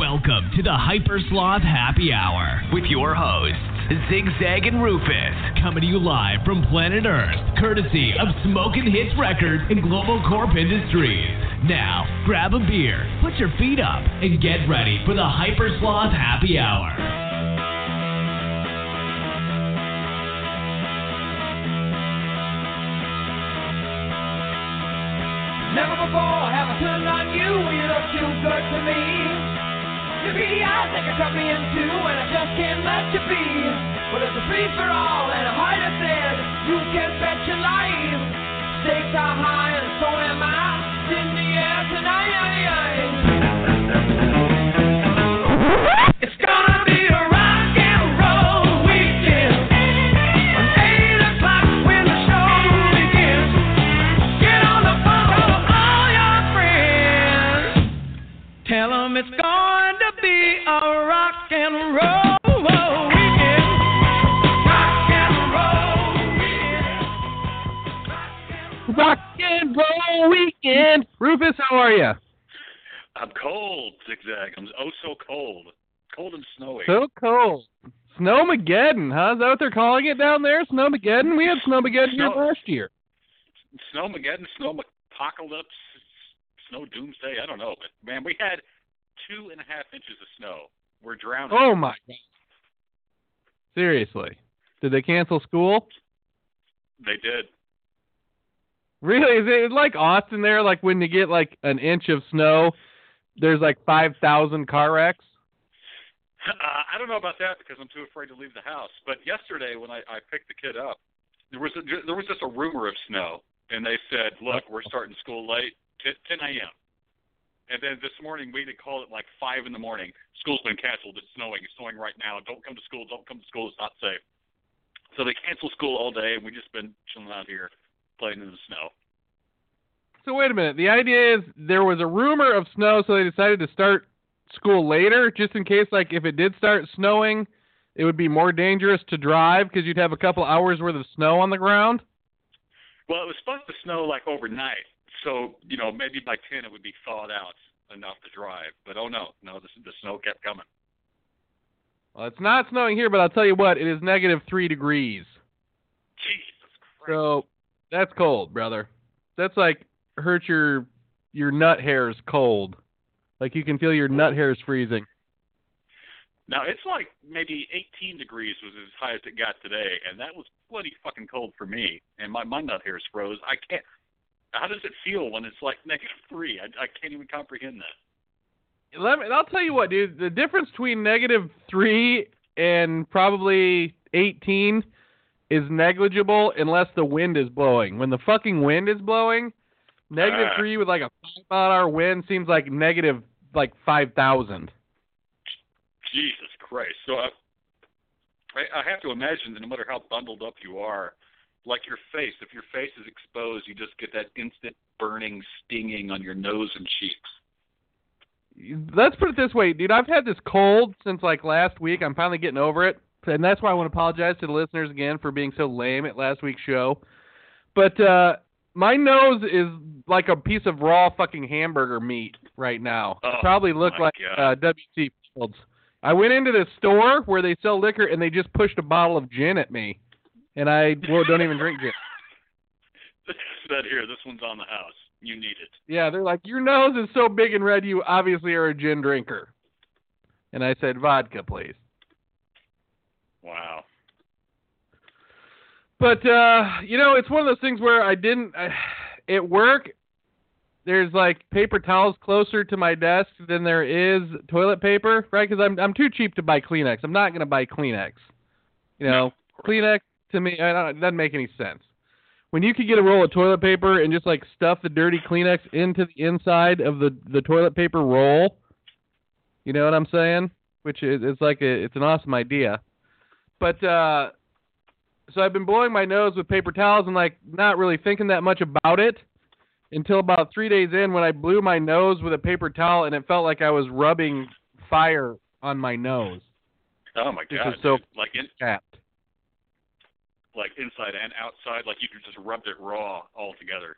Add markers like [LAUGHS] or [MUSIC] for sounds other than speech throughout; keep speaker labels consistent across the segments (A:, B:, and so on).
A: Welcome to the Hyper Sloth Happy Hour with your hosts, Zigzag and Rufus, coming to you live from planet Earth, courtesy of Smoking Hits Records and Global Corp Industries. Now, grab a beer, put your feet up, and get ready for the Hyper Sloth Happy Hour.
B: Take a cut me in two, and I just can't let you be. But it's a free for all, and I'm hard said, you can bet roll weekend.
C: Rufus, how are you?
D: I'm cold, zigzag. I'm oh so cold, cold and snowy.
C: So cold. Snowmageddon, huh? Is that what they're calling it down there? Snowmageddon? We had Snowmageddon here last year.
D: Snowmageddon, snow apocalypse, snow doomsday. I don't know, but man, we had two and a half inches of snow. We're drowning.
C: Oh my god. Seriously. Did they cancel school?
D: They did.
C: Really? Is it like Austin there? Like when you get like an inch of snow, there's like 5,000 car wrecks?
D: Uh, I don't know about that because I'm too afraid to leave the house. But yesterday when I, I picked the kid up, there was a, there was just a rumor of snow, and they said, "Look, we're starting school late, 10, 10 a.m." And then this morning we had called it like five in the morning. School's been canceled. It's snowing. It's snowing right now. Don't come to school. Don't come to school. It's not safe. So they canceled school all day, and we just been chilling out here playing in the snow.
C: So wait a minute. The idea is there was a rumor of snow, so they decided to start school later, just in case, like if it did start snowing, it would be more dangerous to drive because you'd have a couple hours worth of snow on the ground.
D: Well, it was supposed to snow like overnight, so you know maybe by ten it would be thawed out enough to drive. But oh no, no, the, the snow kept coming.
C: Well, it's not snowing here, but I'll tell you what, it is negative three degrees.
D: Jesus Christ!
C: So that's cold, brother. That's like hurt your your nut hairs cold. Like you can feel your nut hairs freezing.
D: Now it's like maybe 18 degrees was as high as it got today, and that was bloody fucking cold for me. And my my nut hairs froze. I can't. How does it feel when it's like negative three? I I can't even comprehend that.
C: Let me, I'll tell you what, dude. The difference between negative three and probably eighteen is negligible unless the wind is blowing. When the fucking wind is blowing, negative
D: Ah.
C: three with like a five mile hour wind seems like negative like five thousand.
D: Jesus Christ! So I, I I have to imagine that no matter how bundled up you are, like your face, if your face is exposed, you just get that instant burning, stinging on your nose and cheeks.
C: Let's put it this way, dude. I've had this cold since like last week. I'm finally getting over it, and that's why I want to apologize to the listeners again for being so lame at last week's show. But uh my nose is like a piece of raw fucking hamburger meat right now.
D: Oh,
C: Probably look like uh. WC Fields. I went into the store where they sell liquor and they just pushed a bottle of gin at me, and I well, don't even drink gin. [LAUGHS] [LAUGHS]
D: This said here, this one's on the house. You need it.
C: Yeah, they're like, your nose is so big and red, you obviously are a gin drinker. And I said, vodka, please.
D: Wow.
C: But uh, you know, it's one of those things where I didn't I, at work. There's like paper towels closer to my desk than there is toilet paper, right? Because I'm I'm too cheap to buy Kleenex. I'm not gonna buy Kleenex. You know,
D: course.
C: Kleenex to me, I don't, it doesn't make any sense. When you could get a roll of toilet paper and just like stuff the dirty Kleenex into the inside of the the toilet paper roll, you know what I'm saying? Which is it's like a it's an awesome idea. But uh so I've been blowing my nose with paper towels and like not really thinking that much about it until about three days in when I blew my nose with a paper towel and it felt like I was rubbing fire on my nose.
D: Oh my god!
C: so-
D: like in,
C: Chapped.
D: like inside and outside, like you could just rubbed it raw all together.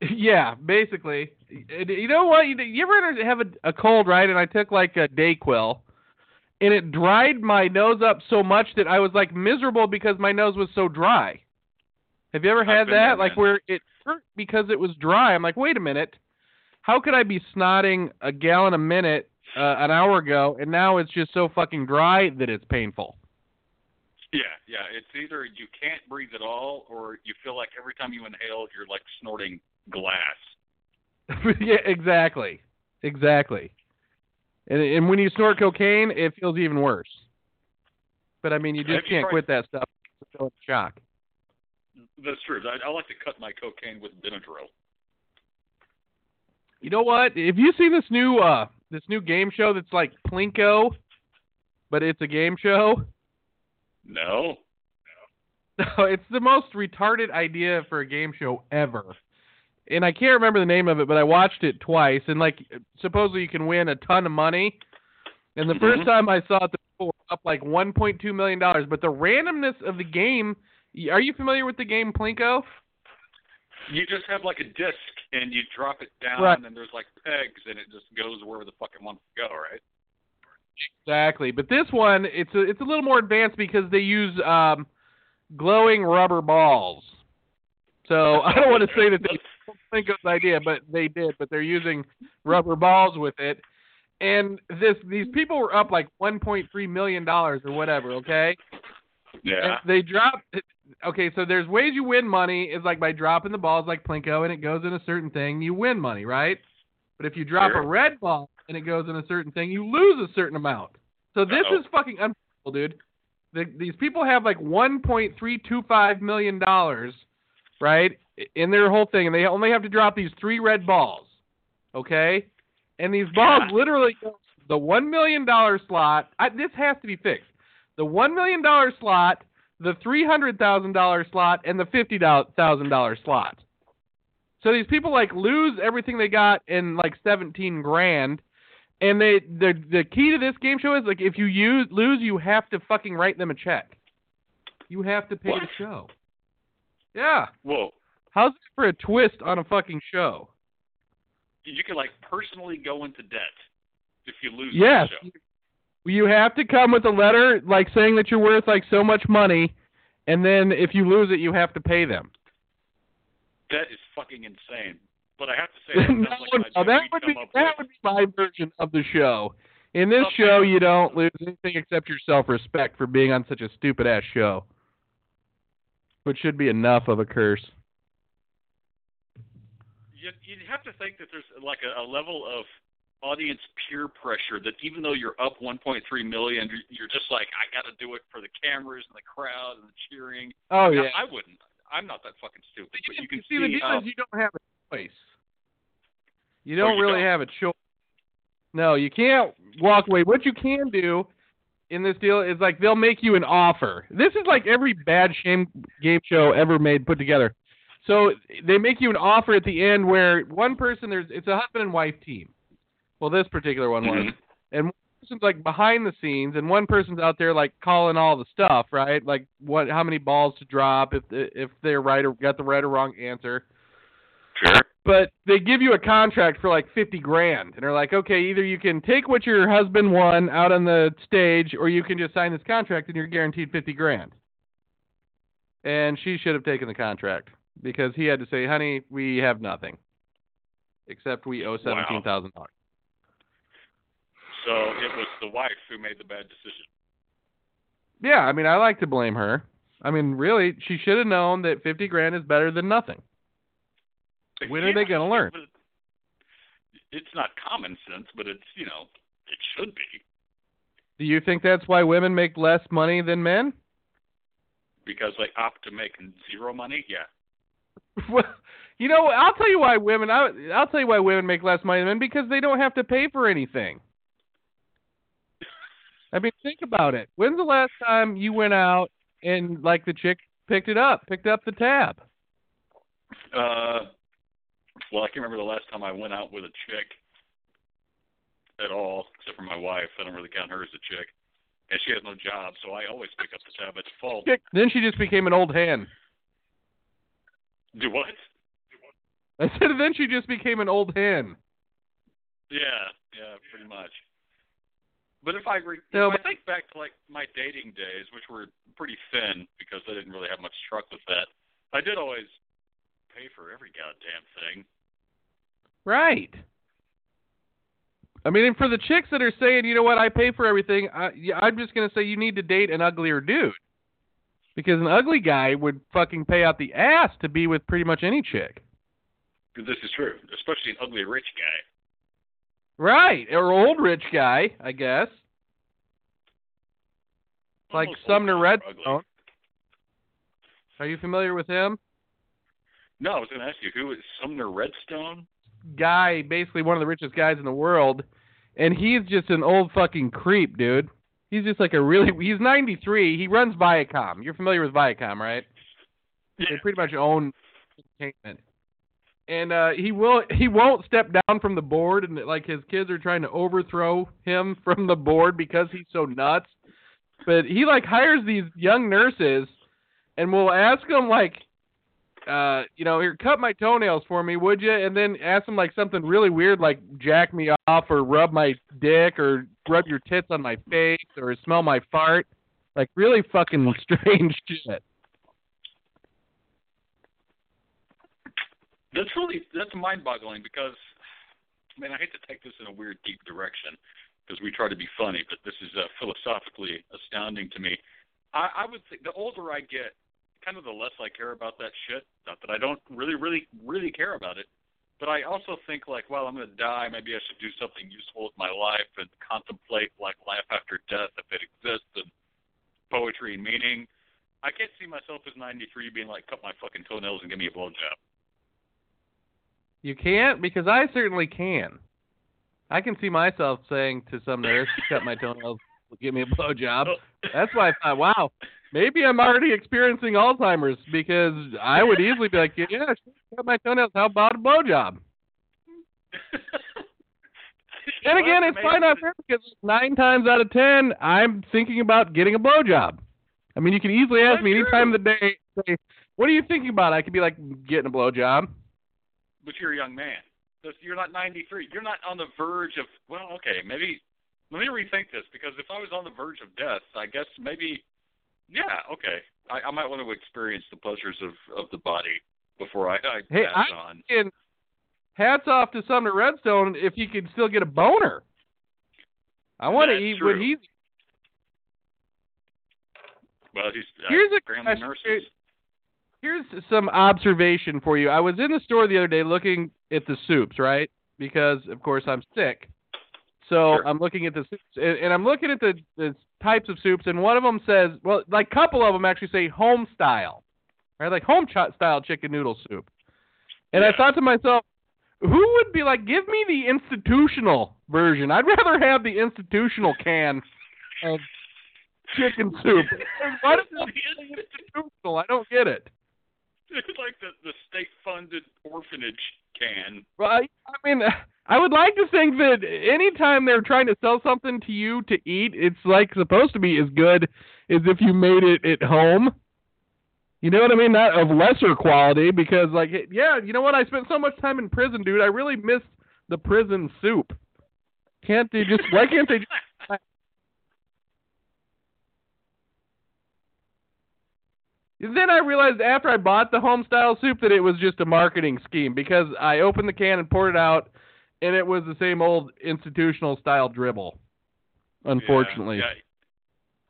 D: [LAUGHS]
C: Yeah, basically. You know what? You, you ever have a, a cold, right? And I took like a Dayquil, and it dried my nose up so much that I was like miserable because my nose was so dry. Have you ever had that?
D: there,
C: like where it hurt because it was dry. I'm like, wait a minute, how could I be snotting a gallon a minute uh, an hour ago, and now it's just so fucking dry that it's painful.
D: Yeah, yeah. It's either you can't breathe at all, or you feel like every time you inhale, you're like snorting glass. [LAUGHS]
C: yeah, exactly, exactly. And and when you snort cocaine, it feels even worse. But I mean, you just can't quit that stuff. It's so shock.
D: That's true. I, I like to cut my cocaine with Benadryl.
C: You know what? Have you seen this new uh this new game show that's like Plinko, but it's a game show?
D: No.
C: No, [LAUGHS] it's the most retarded idea for a game show ever. And I can't remember the name of it, but I watched it twice. And like, supposedly you can win a ton of money. And the first
D: Mhm.
C: time I saw it, the people were up like 1.2 million dollars. But the randomness of the game. Are you familiar with the game Plinko?
D: You just have like a disc and you drop it down,
C: Right.
D: and there's like pegs, and it just goes wherever the fuck it wants to go, right?
C: Exactly. But this one, it's a it's a little more advanced because they use um, glowing rubber balls. So [LAUGHS] I don't want to say that they [LAUGHS] Plinko's idea, but they did. But they're using rubber balls with it, and this these people were up like 1.3 million dollars or whatever. Okay,
D: Yeah.
C: and they drop. Okay, so there's ways you win money is like by dropping the balls like Plinko, and it goes in a certain thing. You win money, right? But if you drop
D: Sure.
C: a red ball and it goes in a certain thing, you lose a certain amount. So this
D: Uh-oh.
C: is fucking unbelievable, dude. The, these people have like 1.325 million dollars, right, in their whole thing, and they only have to drop these three red balls, okay? And these balls
D: Yeah.
C: literally go the one million dollar slot. I, this has to be fixed. The one million dollar slot, the three hundred thousand dollar slot, and the fifty thousand dollar slot. So these people like lose everything they got in like seventeen grand, and they the the key to this game show is like if you use lose, you have to fucking write them a check. You have to pay
D: What?
C: the show. Yeah.
D: Whoa.
C: How's it for a twist on a fucking show?
D: You can like personally go into debt if you lose
C: Yes.
D: the show. Yeah.
C: You have to come with a letter like saying that you're worth like so much money, and then if you lose it, you have to pay them.
D: That is fucking insane. But I have to say, [LAUGHS] that
C: no,
D: like
C: no, that
D: we'd
C: be that
D: with.
C: would be my version of the show. In this
D: Okay.
C: show, you don't lose anything except your self-respect for being on such a stupid ass show, which should be enough of a curse.
D: you, you'd have to think that there's like a, a level of audience peer pressure that even though you're up 1.3 million, you're- just like, I got to do it for the cameras and the crowd and the cheering.
C: Oh
D: Now,
C: yeah.
D: I wouldn't. I'm not that fucking stupid. But you can
C: see, the deal
D: how,
C: is you don't have a choice. You oh, don't
D: Oh, you
C: really
D: don't?
C: have a choice. No, you can't walk away. What you can do in this deal is like they'll make you an offer. This is like every bad shame game show ever made put together. So they make you an offer at the end where one person there's it's a husband and wife team. Well, this particular one was
D: Mhm.
C: and one person's like behind the scenes, and one person's out there like calling all the stuff, right? Like what, how many balls to drop, if if they're right or got the right or wrong answer.
D: Sure.
C: But they give you a contract for like fifty grand, and they're like, okay, either you can take what your husband won out on the stage, or you can just sign this contract and you're guaranteed fifty grand. And she should have taken the contract because he had to say, honey, we have nothing, except we owe seventeen thousand dollars.
D: So it was the wife who made the bad decision.
C: Yeah, I mean, I like to blame her. I mean, really, she should have known that fifty grand is better than nothing. When are they gonna learn?
D: It's not common sense, but it's you know it should be
C: Do you think that's why women make less money than men?
D: because they opt to make zero money. Yeah. [LAUGHS]
C: Well, you know, I'll tell you why women. I, I'll tell you why women make less money than men because they don't have to pay for anything. [LAUGHS] I mean, think about it. When's the last time you went out and like the chick picked it up, picked up the tab?
D: Uh, well, I can't remember the last time I went out with a chick at all, except for my wife. I don't really count her as a chick, and she has no job, so I always pick up the tab at default.
C: Then she just became an old hen.
D: Do what?
C: I said then she just became an old hen.
D: Yeah, yeah, pretty much. But if I re-
C: No,
D: if I think back to like my dating days, which were pretty thin because I didn't really have much truck with that, I did always pay for every goddamn thing.
C: Right. I mean, and for the chicks that are saying, you know what, I pay for everything, I, yeah, I'm just gonna say you need to date an uglier dude, because an ugly guy would fucking pay out the ass to be with pretty much any chick.
D: This is true, especially an ugly rich guy.
C: Right, or old rich guy, I guess, like
D: Almost all
C: Sumner
D: guys are ugly.
C: Redstone. Are you familiar with him?
D: No, I was going to ask you who is Sumner Redstone?
C: Guy, basically one of the richest guys in the world, and he's just an old fucking creep, dude. He's just like a really. [LAUGHS] He's 93. He runs Viacom. You're familiar with Viacom, right?
D: Yeah.
C: They pretty much own entertainment. And uh he will he won't step down from the board and like his kids are trying to overthrow him [LAUGHS] from the board because he's so nuts. But he like hires these young nurses and will ask them like uh you know, here cut my toenails for me, would you? And then ask them like something really weird like jack me off or rub my dick or rub your tits on my face or smell my fart. Like really fucking [LAUGHS] strange shit.
D: That's really that's mind-boggling because, I mean, I hate to take this in a weird, deep direction because we try to be funny, but this is uh, philosophically astounding to me. I, I would think the older I get, kind of the less I care about that shit. Not that I don't really, really, really care about it, but I also think like, well, I'm going to die. Maybe I should do something useful with my life and contemplate like life after death if it exists and poetry and meaning. I can't see myself as 93 being like, cut my fucking toenails and give me a blowjob.
C: You can't because I certainly can. I can see myself saying to some nurse, "Cut my toenails, give me a blowjob." [LAUGHS] Oh. That's why I thought, wow, maybe I'm already experiencing Alzheimer's because I would easily be like, "Yeah, sure, cut my toenails. How about a blowjob?" [LAUGHS] And again, it's probably not fair because nine times out of ten, I'm thinking about getting a blowjob. I mean, you can easily ask
D: That's
C: me any time of the day, say, "What are you thinking about?" I could be like, "Getting a blowjob."
D: but you're a young man. So You're not 93. You're not on the verge of. Well, okay, maybe. Let me rethink this because if I was on the verge of death, I guess maybe. Yeah, okay. I, I might want to experience the pleasures of of the body before I, I
C: Hey,
D: pass
C: I-
D: on.
C: And hats off to Sumner Redstone if he could still get a boner. I want to eat
D: true.
C: what he's.
D: Well, he's uh,
C: Here's a question.
D: nurses.
C: Here's some observation for you. I was in the store the other day looking at the soups, right? Because of course I'm sick, so
D: Sure.
C: I'm looking at the soups, and, I'm looking at the, the types of soups, and one of them says, well, like a couple of them actually say home style, right? Like home ch- style chicken noodle soup. And I thought to myself, who would be like, give me the institutional version? I'd rather have the institutional can of chicken soup. [LAUGHS] Why does it say institutional? I don't get it. [LAUGHS]
D: It's like the the state funded orphanage can.
C: Well, I, mean, I would like to think that anytime they're trying to sell something to you to eat, it's like supposed to be as good as if you made it at home. You know what I mean? Not of lesser quality, because like, yeah, you know what? I spent so much time in prison, dude. I really miss the prison soup. Can't they just? Why can't they? Just, then I realized after I bought the home style soup that it was just a marketing scheme because I opened the can and poured it out, and it was the same old institutional style dribble. Unfortunately,
D: Yeah,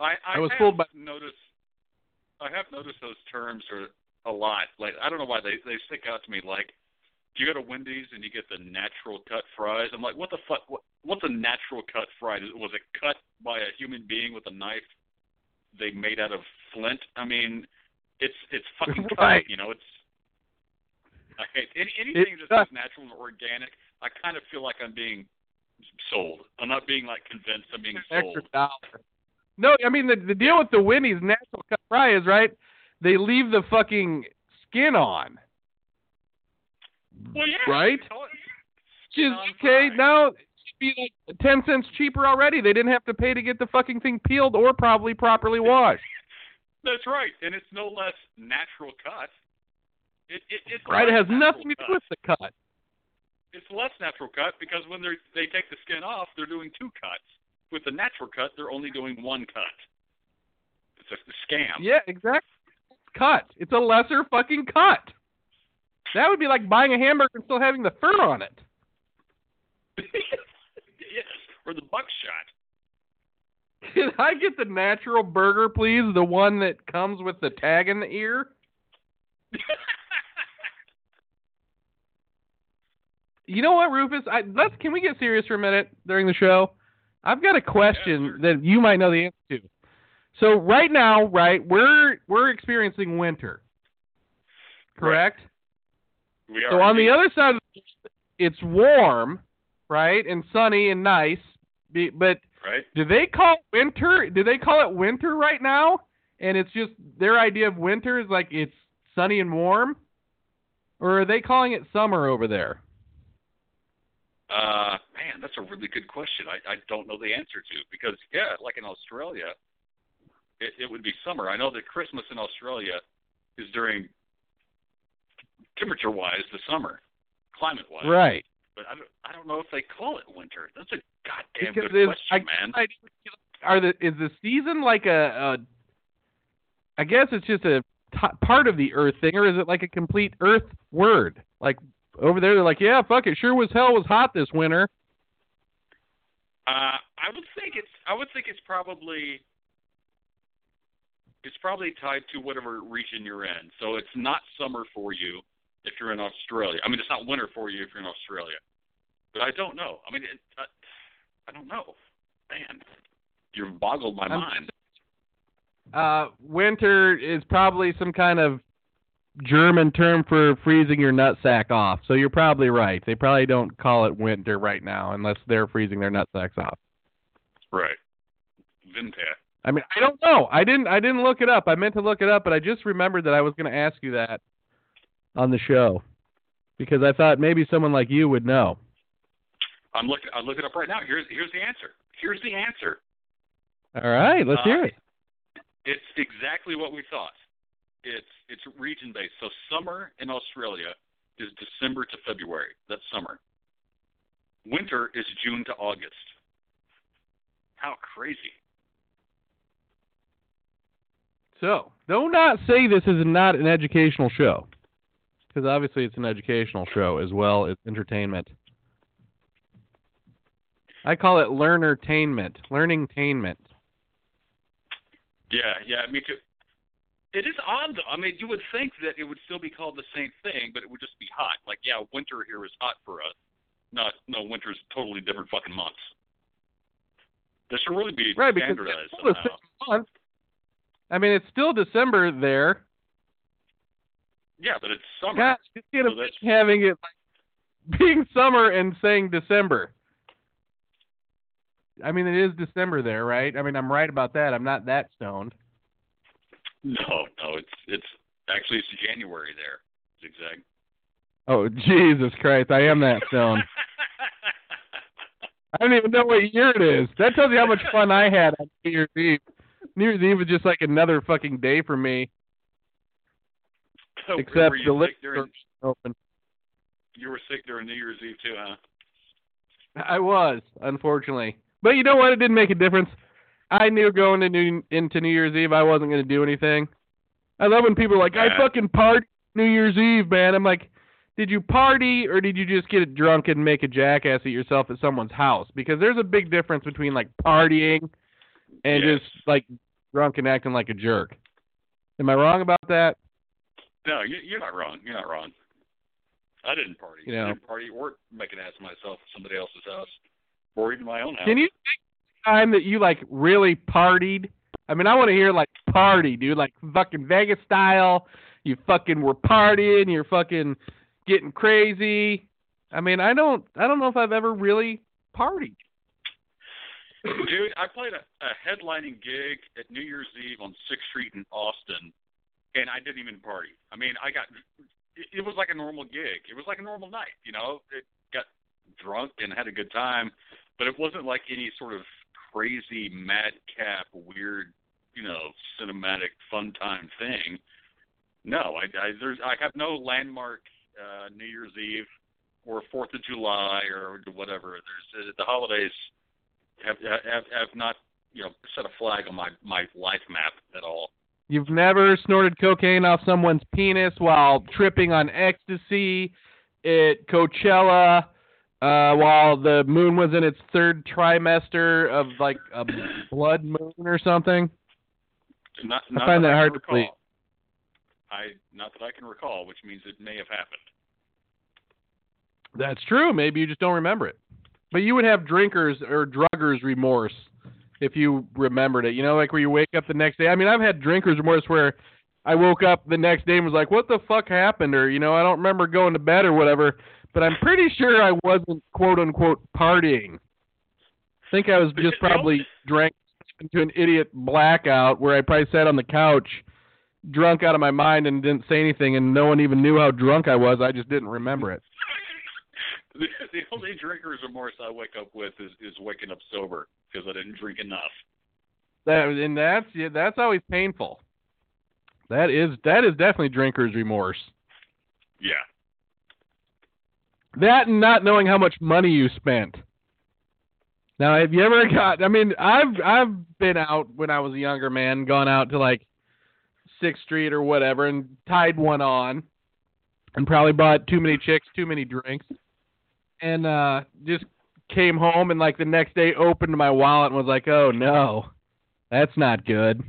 D: yeah. I, I,
C: I was
D: have
C: fooled by-
D: noticed. I have noticed those terms are a lot. Like I don't know why they they stick out to me. Like do you go to Wendy's and you get the natural cut fries. I'm like, what the fuck? What, what's a natural cut fry? Was it cut by a human being with a knife? They made out of flint. I mean, it's it's fucking. [LAUGHS]
C: Right.
D: You know, it's. Hate any, anything
C: It's
D: that's natural and organic. I kind of feel like I'm being sold. I'm not being like convinced. I'm being sold.
C: dollar. No, I mean the the deal with the Wendy's natural cut fry is right. They leave the fucking skin on,
D: Well, yeah.
C: Right?
D: they call it
C: which is
D: on
C: okay.
D: fry.
C: Now it should be like ten cents cheaper already. They didn't have to pay to get the fucking thing peeled or probably properly washed.
D: That's right, and it's no less natural cut. It, it, it's
C: Right? It has nothing to do with the cut.
D: It's less natural cut because when they they take the skin off, they're doing two cuts. With the natural cut, they're only doing one cut. It's a, a scam.
C: Yeah, exactly. Cut. It's a lesser fucking cut. That would be like buying a hamburger and still having the fur on it. [LAUGHS]
D: yes, or the buckshot. [LAUGHS]
C: Can I get the natural burger, please? The one that comes with the tag in the ear? [LAUGHS] You know what, Rufus? I, let's can we get serious for a minute during the show? I've got a question that you might know the answer to. So right now, right, we're we're experiencing winter. Correct?
D: we are
C: So on the other side, of the- it's warm, right, and sunny and nice. But
D: right?
C: do they call winter? Do they call it winter right now? And it's just their idea of winter is like it's sunny and warm, or are they calling it summer over there?
D: Uh, man, that's a really good question. I, I don't know the answer to because yeah, like in Australia, it, it would be summer. I know that Christmas in Australia is during temperature-wise the summer, climate-wise.
C: Right.
D: But I don't, I don't know if they call it winter. That's a goddamn
C: Because
D: good question,
C: I,
D: man.
C: I, are the is the season like a, a I guess it's just a t- part of the Earth thing, or is it like a complete Earth word? Like over there, they're like, yeah, fuck it, sure was hell was hot this winter.
D: Uh, I would think it's. I would think it's probably. It's probably tied to whatever region you're in. So it's not summer for you if you're in Australia. I mean, it's not winter for you if you're in Australia. But I don't know. I mean, it, I, I don't know. Man, you've boggled my
C: I'm-
D: mind.
C: Uh, winter is probably some kind of German term for freezing your nutsack off. So you're probably right. They probably don't call it winter right now unless they're freezing their nutsacks off.
D: Right. Vinta.
C: I mean, I don't know. I didn't. I didn't look it up. I meant to look it up, but I just remembered that I was going to ask you that on the show because I thought maybe someone like you would know.
D: I'm looking. I'm looking up right now. Here's here's the answer. Here's the answer.
C: All right, let's
D: Uh,
C: hear it.
D: It's exactly what we thought. It's it's region based. So summer in Australia is December to February. That's summer. Winter is June to August. How crazy.
C: So, do not say this is not an educational show, because obviously it's an educational show as well as entertainment. I call it learnertainment, learningtainment.
D: Yeah, yeah, me too. It is odd though. I mean, you would think that it would still be called the same thing, but it would just be hot. Like, yeah, winter here is hot for us. Not no, winter's totally different fucking months. This should really be
C: Right, because
D: standardized
C: it's still the same month. I mean, it's still December there.
D: Yeah, but it's summer.
C: Just get
D: So that's-
C: having it like being summer and saying December. I mean, it is December there, right? I mean, I'm right about that. I'm not that stoned.
D: No, no, it's it's actually it's January there. Zigzag.
C: Oh, Jesus Christ, I am that stoned. [LAUGHS] I don't even know what year it is. That tells you how much fun I had on New Year's Eve. New Year's Eve was just like another fucking day for me,
D: Were
C: except
D: you
C: the
D: sick during,
C: open.
D: you were sick during New Year's Eve too, huh?
C: I was, unfortunately. But you know what? It didn't make a difference. I knew going into into New Year's Eve I wasn't going to do anything. I love when people are like, "I fucking party New Year's Eve, man." I'm like, "Did you party or did you just get drunk and make a jackass at yourself at someone's house?" Because there's a big difference between like partying and
D: Yes.
C: just like drunk and acting like a jerk. Am I wrong about that?
D: No, you, you're not wrong. You're not wrong. I didn't party.
C: You know.
D: I didn't party or make an ass of myself at somebody else's house, or even my own house.
C: Can you think time that you like really partied? I mean, I want to hear like party, dude, like fucking Vegas style. You fucking were partying, you're fucking getting crazy. I mean, I don't, I don't know if I've ever really partied.
D: Dude, I played a, a headlining gig at New Year's Eve on Sixth Street in Austin, and I didn't even party. I mean, I got it, was like a normal gig. It was like a normal night, you know. It got drunk and had a good time, but it wasn't like any sort of crazy madcap weird, you know, cinematic fun time thing. No, I, I there's I have no landmark uh, New Year's Eve or Fourth of July or whatever. There's uh, the holidays have have have not you know set a flag on my my life map at all.
C: You've never snorted cocaine off someone's penis while tripping on ecstasy at Coachella uh, while the moon was in its third trimester of like a [CLEARS THROAT] blood moon or something.
D: Not,
C: I find that
D: can
C: hard to believe.
D: I not that I can recall, which means it may have happened.
C: That's true. Maybe you just don't remember it. But you would have drinkers or druggers remorse if you remembered it. You know, like where you wake up the next day. I mean, I've had drinkers remorse where I woke up the next day and was like, "What the fuck happened?" Or you know, I don't remember going to bed or whatever. But I'm pretty sure I wasn't quote unquote partying. I think I was just probably drank into an idiot blackout where I probably sat on the couch, drunk out of my mind, and didn't say anything, and no one even knew how drunk I was. I just didn't remember it. [LAUGHS]
D: the, [LAUGHS] the only drinker's remorse I wake up with is is waking up sober because I didn't drink enough.
C: That and that's yeah, that's always painful. That is that is definitely drinker's remorse.
D: Yeah.
C: That and not knowing how much money you spent. Now, have you ever got? I mean, I've I've been out when I was a younger man, gone out to like Sixth Street or whatever, and tied one on, and probably bought too many chicks, too many drinks, and uh just came home and like the next day opened my wallet and was like, oh no, that's not good.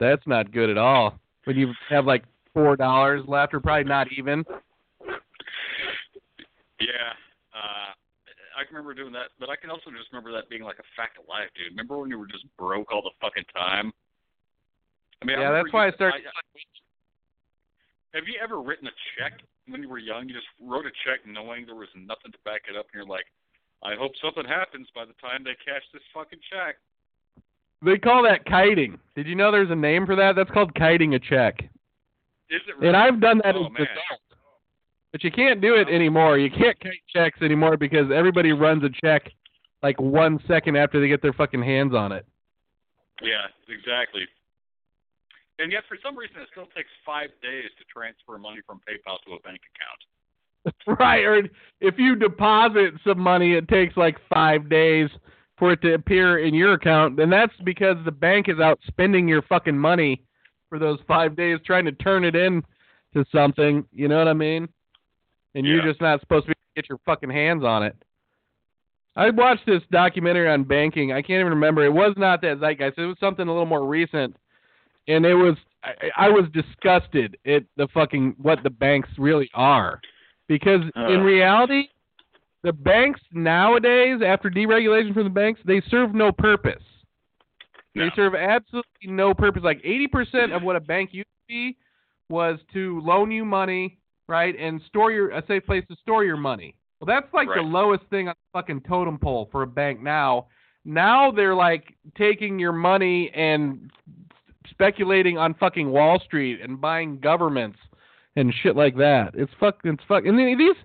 C: That's not good at all. When you have like four dollars left, or probably not even.
D: Yeah. Uh, I can remember doing that, but I can also just remember that being like a fact of life, dude. Remember when you were just broke all the fucking time? I mean,
C: Yeah,
D: remember
C: that's why I
D: you-
C: started.
D: have you ever written a check when you were young? You just wrote a check knowing there was nothing to back it up, and you're like, I hope something happens by the time they cash this fucking check.
C: They call that kiting. Did you know there's a name for that? That's called kiting a check.
D: Is it really?
C: And I've done that
D: Oh,
C: as an adult. But you can't do it anymore. You can't kite checks anymore because everybody runs a check like one second after they get their fucking hands on it.
D: Yeah, exactly. And yet, for some reason, it still takes five days to transfer money from PayPal to a bank account. [LAUGHS]
C: right. Or if you deposit some money, it takes like five days for it to appear in your account. And that's because the bank is out spending your fucking money for those five days trying to turn it in to something. You know what I mean? And you're just not supposed to get your fucking hands on it. I watched this documentary on banking. I can't even remember. It was not that zeitgeist. It was something a little more recent, and it was I, I was disgusted at the fucking what the banks really are, because in reality, the banks nowadays, after deregulation from the banks, they serve no purpose.
D: No.
C: They serve absolutely no purpose. Like eighty percent of what a bank used to be was to loan you money, right, and store your a safe place to store your money. Well, that's like the lowest thing on the fucking totem pole for a bank now. Now they're like taking your money and speculating on fucking Wall Street and buying governments and shit like that. It's fucking it's fuck. And then these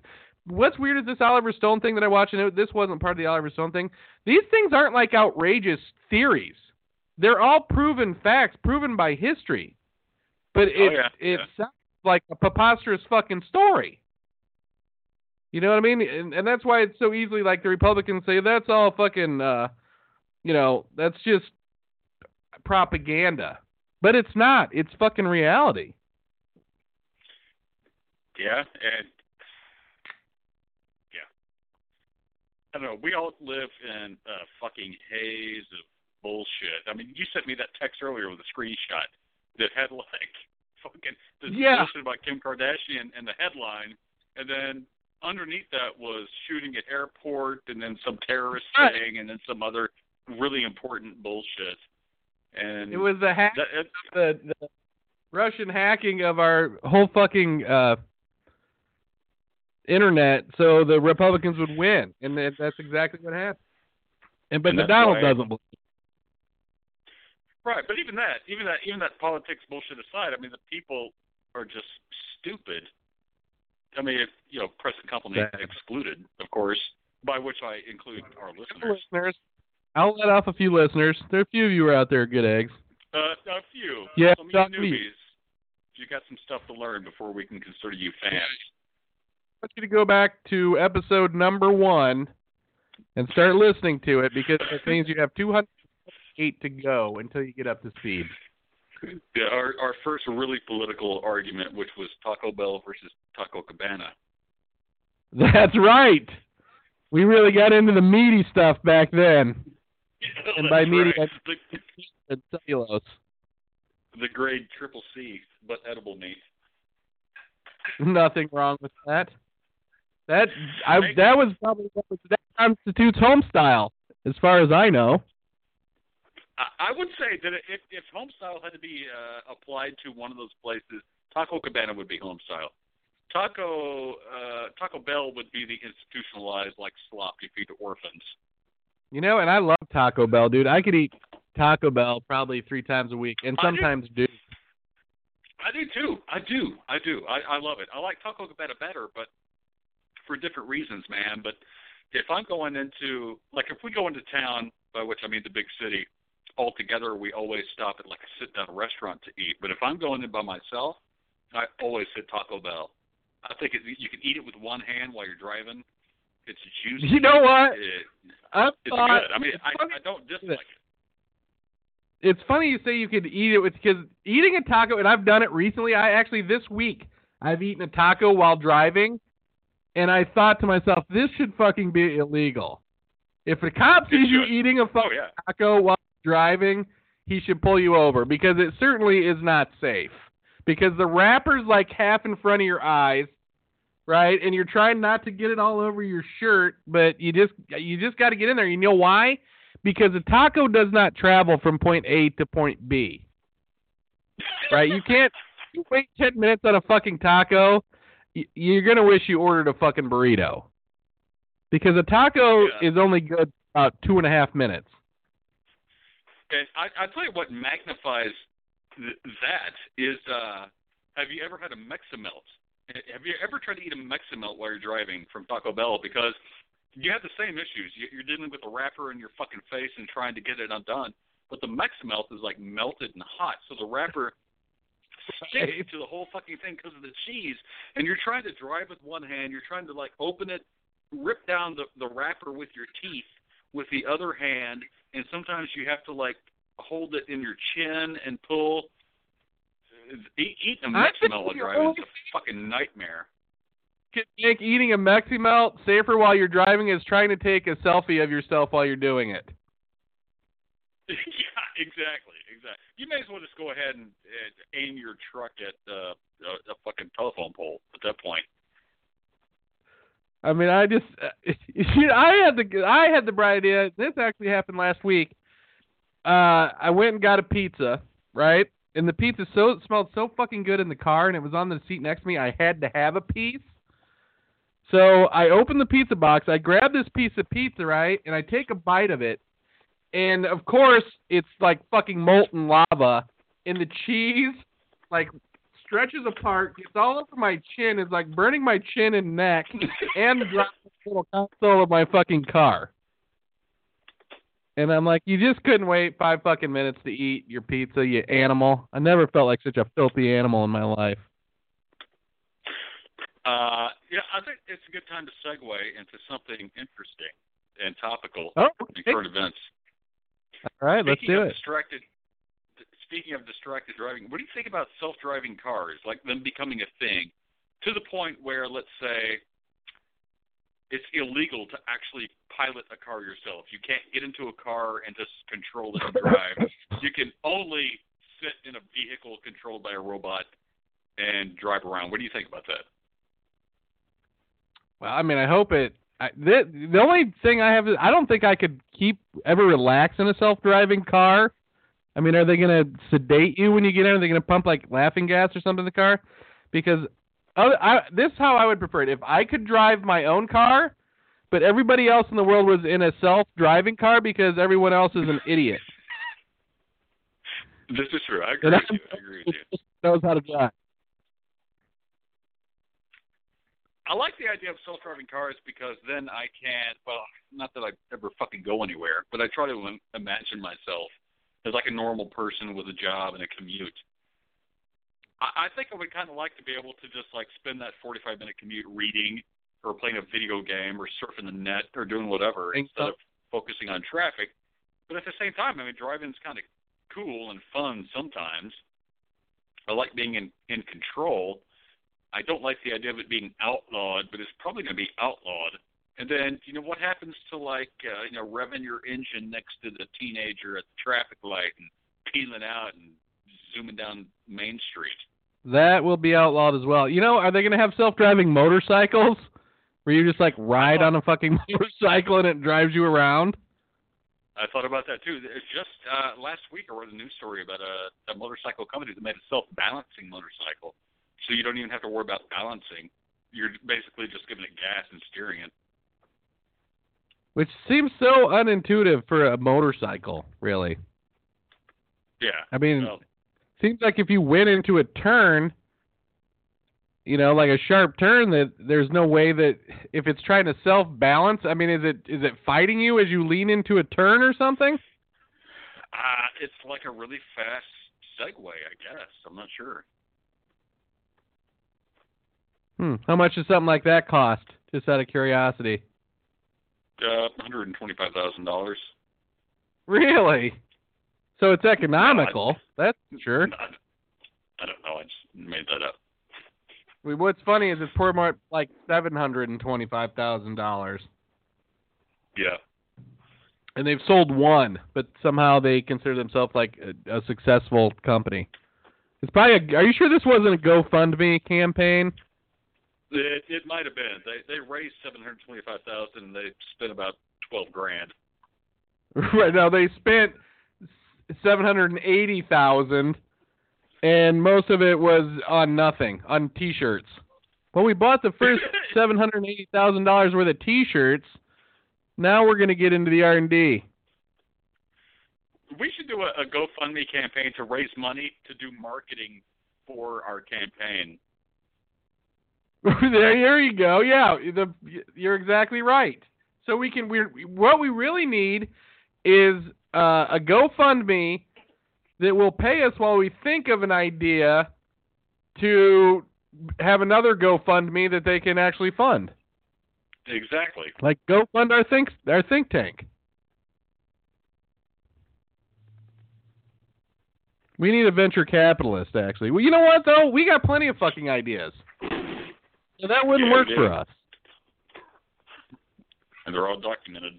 C: what's weird is this Oliver Stone thing that I watched, and it, this wasn't part of the Oliver Stone thing. These things aren't like outrageous theories. They're all proven facts, proven by history. But it
D: Oh, yeah,
C: it
D: yeah.
C: sounds like a preposterous fucking story. You know what I mean? And, and that's why it's so easily like the Republicans say that's all fucking, uh, you know, that's just propaganda. But it's not. It's fucking reality.
D: Yeah, and yeah, I don't know. We all live in a fucking haze of bullshit. I mean, you sent me that text earlier with a screenshot that had like [LAUGHS] fucking this
C: Yeah.
D: bullshit about Kim Kardashian and the headline, and then underneath that was shooting at airport, and then some terrorist
C: Right.
D: thing, and then some other really important bullshit. And
C: It was the hack,
D: that,
C: the, the Russian hacking of our whole fucking uh, internet, so the Republicans would win, and that, that's exactly what happened. And but
D: And
C: the Donald
D: why-
C: doesn't believe.
D: Right, but even that, even that, even that politics bullshit aside, I mean, the people are just stupid. I mean, if you know, present company
C: Yeah.
D: excluded, of course, by which I include our listeners.
C: Listeners, I'll let off a few listeners. There are a few of you out there, good eggs.
D: Uh, a few,
C: Yeah,
D: some you
C: me.
D: you got some stuff to learn before we can consider you fans.
C: I want you to go back to episode number one and start listening to it because it means you have 208 to go until you get up to speed.
D: Yeah, our our first really political argument, which was Taco Bell versus Taco Cabana.
C: That's right. We really got into the meaty stuff back then. [LAUGHS] And by
D: That's
C: meaty,
D: right.
C: I-
D: the,
C: And cellulose.
D: the grade triple C, but edible meat. [LAUGHS]
C: Nothing wrong with that. That I that was probably that constitutes home style, as far as I know.
D: I, I would say that if if home style had to be uh, applied to one of those places, Taco Cabana would be home style. Taco uh, Taco Bell would be the institutionalized like slop you feed to orphans.
C: You know, and I love Taco Bell, dude. I could eat Taco Bell probably three times a week, and
D: I do.
C: sometimes do.
D: I do too. I do. I do. I, I love it. I like Taco Cabana better, but for different reasons, man. But if I'm going into like if we go into town, by which I mean the big city, all together we always stop at like a sit down restaurant to eat. But if I'm going in by myself, I always hit Taco Bell. I think it, you can eat it with one hand while you're driving. It's juicy.
C: You know what?
D: It,
C: I
D: it's
C: thought,
D: good. I mean, I, I don't dislike it.
C: it's funny you say you could eat it with because eating a taco, and I've done it recently. I actually this week I've eaten a taco while driving, and I thought to myself, this should fucking be illegal. If a cop sees you eating a
D: Oh
C: fucking
D: yeah.
C: taco while driving, he should pull you over because it certainly is not safe. Because the wrapper's like half in front of your eyes, right? And you're trying not to get it all over your shirt, but you just you just got to get in there. You know why? Because a taco does not travel from point A to point B. Right? You can't [LAUGHS] you wait 10 minutes on a fucking taco, you're going to wish you ordered a fucking burrito. Because a taco
D: Yeah.
C: is only good about two and a half minutes.
D: And I, I tell you what magnifies th- that is, uh, have you ever had a Meximelt? Eh, have you ever tried to eat a Meximelt while you're driving from Taco Bell? Because you have the same issues. You- You're dealing with a wrapper in your fucking face and trying to get it undone. But the Meximelt is like melted and hot, so the wrapper [LAUGHS] sticks to the whole fucking thing because of the cheese. And you're trying to drive with one hand. You're trying to like open it, rip down the the wrapper with your teeth with the other hand, and sometimes you have to like hold it in your chin and pull. Eat, eating a
C: think
D: Meximelt while driving is a fucking nightmare.
C: Make eating a Mexi Melt safer while you're driving is trying to take a selfie of yourself while you're doing it. [LAUGHS]
D: yeah, exactly, exactly. You may as well just go ahead and, and aim your truck at uh, a, a fucking telephone pole at that point.
C: I mean, I just, [LAUGHS] you know, I had the, I had the bright idea. This actually happened last week. Uh, I went and got a pizza, right? And the pizza so smelled so fucking good in the car, and it was on the seat next to me. I had to have a piece. So I open the pizza box. I grab this piece of pizza, right, and I take a bite of it. And of course, it's like fucking molten lava, and the cheese like stretches apart, gets all over my chin, It's like burning my chin and neck, [LAUGHS] and drops the little console of my fucking car. And I'm like, you just couldn't wait five fucking minutes to eat your pizza, you animal. I never felt like such a filthy animal in my life.
D: Uh, yeah, I think it's a good time to segue into something interesting and topical
C: Oh,
D: in current events.
C: all right, let's
D: Speaking
C: do
D: of
C: it.
D: Distracted. Speaking of distracted driving, what do you think about self-driving cars, like them becoming a thing, to the point where, let's say, it's illegal to actually pilot a car yourself. You can't get into a car and just control it and drive. you can only sit in a vehicle controlled by a robot and drive around. What do you think about that?
C: Well, I mean, I hope it. I, the, the only thing I have is I don't think I could keep ever relax in a self-driving car. I mean, are they going to sedate you when you get in? Are they going to pump like laughing gas or something in the car? Because other, I, this is how I would prefer it. If I could drive my own car, but everybody else in the world was in a self-driving car because everyone else is an idiot. [LAUGHS]
D: This is true. I agree with you. I agree with you. [LAUGHS]
C: knows how to drive.
D: I like the idea of self-driving cars because then I can, well, not that I ever fucking go anywhere, but I try to imagine myself as like a normal person with a job and a commute. I, I think I would kind of like to be able to just like spend that 45 minute commute reading or playing a video game or surfing the net or doing whatever
C: Think
D: instead
C: so.
D: of focusing on traffic. But at the same time, I mean, driving's kind of cool and fun sometimes. I like being in in control. I don't like the idea of it being outlawed, but it's probably going to be outlawed. And then, you know, what happens to like, uh, you know, revving your engine next to the teenager at the traffic light and peeling out and zooming down Main Street?
C: That will be outlawed as well. You know, are they going to have self-driving motorcycles where you just like ride on a fucking [LAUGHS] motorcycle and it drives you around?
D: I thought about that too. It's just uh, last week I read a news story about a, a motorcycle company that made a self-balancing motorcycle, so you don't even have to worry about balancing. You're basically just giving it gas and steering it.
C: Which seems so unintuitive for a motorcycle, really.
D: Yeah.
C: I mean,
D: Well,
C: seems like if you went into a turn, you know, like a sharp turn, that there's no way that if it's trying to self balance. I mean, is it is it fighting you as you lean into a turn or something?
D: uh, it's like a really fast Segway, I guess. I'm not sure.
C: Hmm. How much does something like that cost? Just out of curiosity.
D: Uh, hundred and twenty-five thousand dollars.
C: Really? So it's economical. That's for sure.
D: I don't know. I just made that up.
C: I what's funny is it's poor more like seven hundred and twenty-five thousand dollars,
D: Yeah.
C: and they've sold one, but somehow they consider themselves like a, a successful company. It's probably. A, are you sure this wasn't a GoFundMe campaign?
D: It it might have been. They they raised seven hundred twenty-five thousand, and they spent about twelve grand. [LAUGHS]
C: right now, they spent seven hundred and eighty thousand, and most of it was on nothing, on T-shirts. Well, we bought the first [COUGHS] seven hundred eighty thousand dollars worth of T-shirts. Now we're gonna get into the R and D.
D: We should do a, a GoFundMe campaign to raise money to do marketing for our campaign. [LAUGHS]
C: there, there you go. Yeah, the, you're exactly right. So we can. We what we really need is uh, a GoFundMe that will pay us while we think of an idea to have another GoFundMe that they can actually fund.
D: Exactly.
C: Like go fund our think our think tank. We need a venture capitalist, actually. Well, you know what though? We got plenty of fucking ideas. So that wouldn't
D: Yeah,
C: work for us.
D: And they're all documented.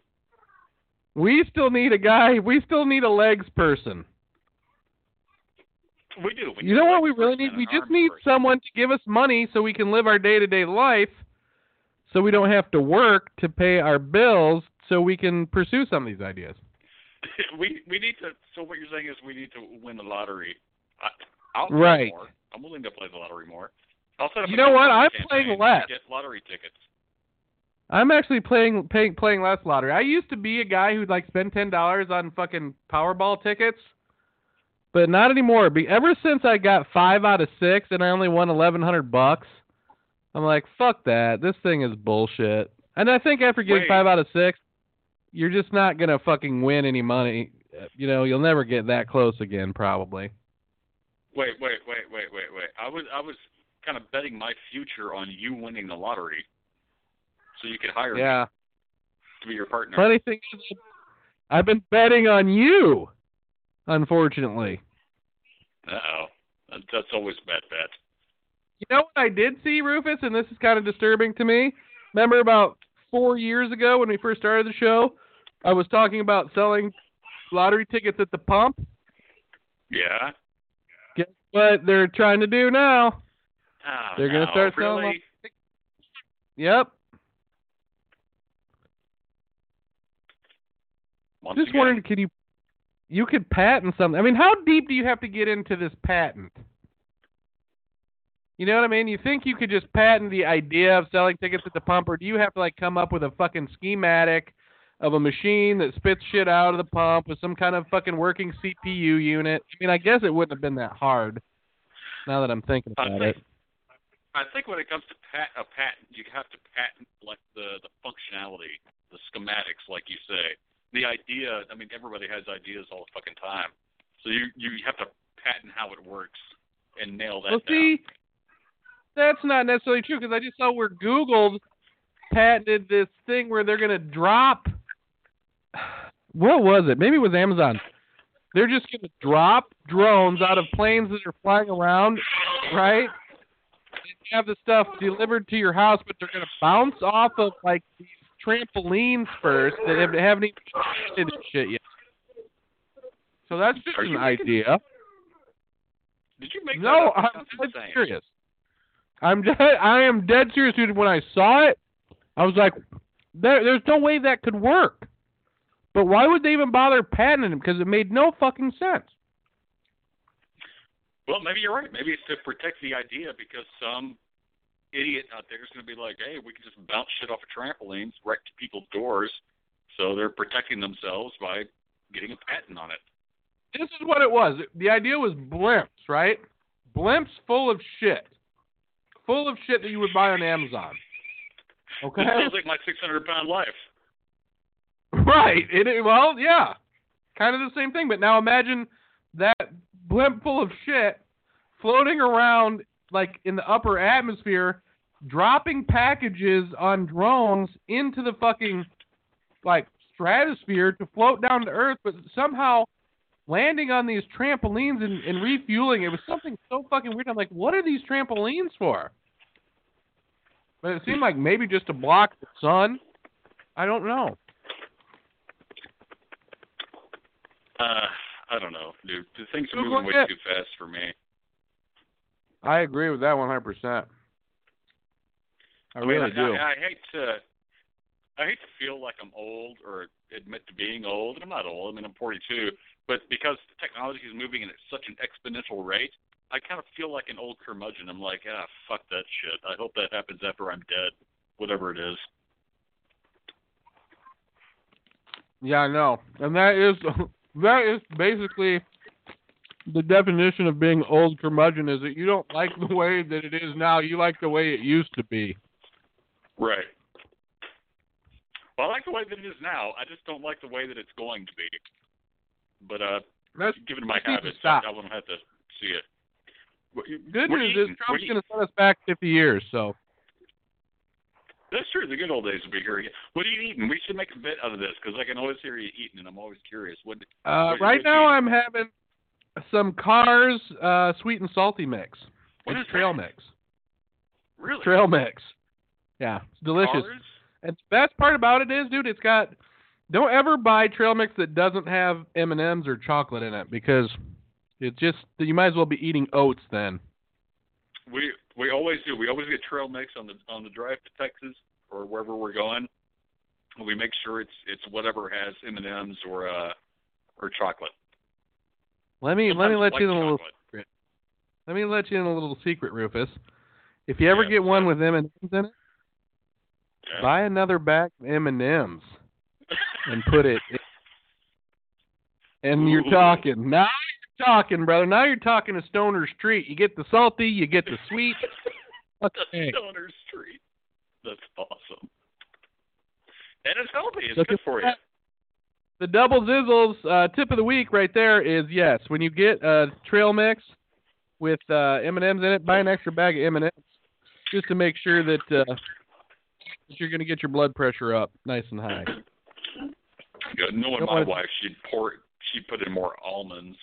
C: We still need a guy. We still need a legs person.
D: We do. We
C: You know what we really need? We just need
D: person.
C: someone to give us money so we can live our day to day life, so we don't have to work to pay our bills, so we can pursue some of these ideas. [LAUGHS]
D: we we need to. So what you're saying is we need to win the lottery. I, I'll
C: right.
D: More. I'm willing to play the lottery more. I'll set up.
C: You know what? I'm
D: campaign
C: playing less.
D: Get lottery tickets.
C: I'm actually playing paying, playing less lottery. I used to be a guy who'd like spend ten dollars on fucking Powerball tickets, but not anymore. Be, ever since I got five out of six and I only won eleven hundred bucks, I'm like, fuck that. This thing is bullshit. And I think after getting
D: Wait.
C: five out of six, you're just not gonna fucking win any money. You know, you'll never get that close again, probably.
D: Wait, wait, wait, wait, wait, wait. I was I was kind of betting my future on you winning the lottery, so you could hire me
C: Yeah.
D: to be your partner.
C: Funny thing is, I've been betting on you. Unfortunately.
D: Uh oh, that's always a bad bet.
C: You know what I did see, Rufus, and this is kind of disturbing to me. Remember about four years ago when we first started the show, I was talking about selling lottery tickets at the pump.
D: Yeah.
C: Guess what they're trying to do now?
D: Oh,
C: They're gonna
D: no,
C: start selling
D: really?
C: Yep.
D: Once
C: Just
D: again,
C: wondering, can you you could patent something? I mean, how deep do you have to get into this patent? You know what I mean? You think you could just patent the idea of selling tickets at the pump, or do you have to like come up with a fucking schematic of a machine that spits shit out of the pump with some kind of fucking working CPU unit? I mean, I guess it wouldn't have been that hard. Now that I'm thinking
D: I
C: about
D: think,
C: it.
D: I think when it comes to pat, a patent, you have to patent like the the functionality, the schematics, like you say. The idea. I mean, everybody has ideas all the fucking time, so you you have to patent how it works. and nail that down.
C: Well,
D: down.
C: see, that's not necessarily true because I just saw where Google patented this thing where they're gonna drop. What was it? Maybe it was Amazon. They're just gonna drop drones out of planes that are flying around, right? Have the stuff delivered to your house, but they're gonna bounce off of like these trampolines first that have- haven't even and shit yet. So that's just an
D: making-
C: idea.
D: Did you make
C: No,
D: that up?
C: I'm dead serious. I'm dead, I am dead serious, dude. When I saw it, I was like, there, "There's no way that could work." But why would they even bother patenting it? Because it made no fucking sense.
D: Well, maybe you're right. Maybe it's to protect the idea because some idiot out there is going to be like, hey, we can just bounce shit off of trampolines right to people's doors. So they're protecting themselves by getting a patent on it.
C: This is what it was. The idea was blimps, right? Blimps full of shit, full of shit that you would buy on Amazon. Okay.
D: It [LAUGHS] sounds like my 600 pound life.
C: Right. It, it well, yeah. Kind of the same thing, but now imagine that blimp full of shit floating around like in the upper atmosphere, dropping packages on drones into the fucking like stratosphere to float down to Earth, but somehow landing on these trampolines and, and refueling. It was something so fucking weird. I'm like, what are these trampolines for? But it seemed like maybe just to block the sun. I don't know.
D: Uh, I don't know, dude. The things are moving way too fast for me.
C: I agree with that 100%. I
D: mean,
C: really
D: I,
C: do.
D: I, I hate to, I hate to feel like I'm old or admit to being old. And I'm not old. I mean, I'm 42. But because technology is moving at such an exponential rate, I kind of feel like an old curmudgeon. I'm like, ah, fuck that shit. I hope that happens after I'm dead, whatever it is.
C: Yeah, I know. And that is [LAUGHS] that is basically the definition of being old curmudgeon is that you don't like the way that it is now, you like the way it used to be.
D: Right. Well, I like the way that it is now. I just don't like the way that it's going to be. But uh,
C: That's
D: given my
C: It needs to
D: habits. I, I won't have to see it.
C: Good
D: are
C: news is
D: eating? What
C: Trump's going to set us back 50 years, so
D: That's true. The good old days will be here again. What are you eating? We should make a bit out of this because I can always hear you eating, and I'm always curious. What?
C: uh,
D: What-
C: right now I'm having some Kar's uh, sweet and salty mix.
D: What
C: it's
D: is
C: trail
D: that?
C: mix.
D: Really?
C: Trail mix. Yeah, it's delicious.
D: Kar's?
C: And the best part about it is, dude, it's got. Don't ever buy trail mix that doesn't have M and M's or chocolate in it because it's just you might as well be eating oats then.
D: We we always do. We always get trail mix on the on the drive to Texas or wherever we're going. We make sure it's it's whatever has M and M's or uh or chocolate.
C: Let me let me let you in a little
D: chocolate.
C: let me let you in a little secret, Rufus. If you ever
D: Yeah,
C: get one
D: yeah.
C: with M and M's in it,
D: Yeah.
C: buy another bag of M and M's and put it. In. And you're talking now. You're talking, brother. Now you're talking a stoner street. You get the salty, you get the sweet. [LAUGHS] Okay.
D: Stoner Street. That's awesome. And it's healthy. It's
C: Look
D: good for you.
C: The double zizzles uh, tip of the week right there is yes. When you get a trail mix with uh, M and M's in it, buy an extra bag of M and M's just to make sure that, uh, that you're going to get your blood pressure up nice and high. [CLEARS THROAT]
D: Yeah, knowing my
C: wanna-
D: wife, she'd pour she'd put in more almonds.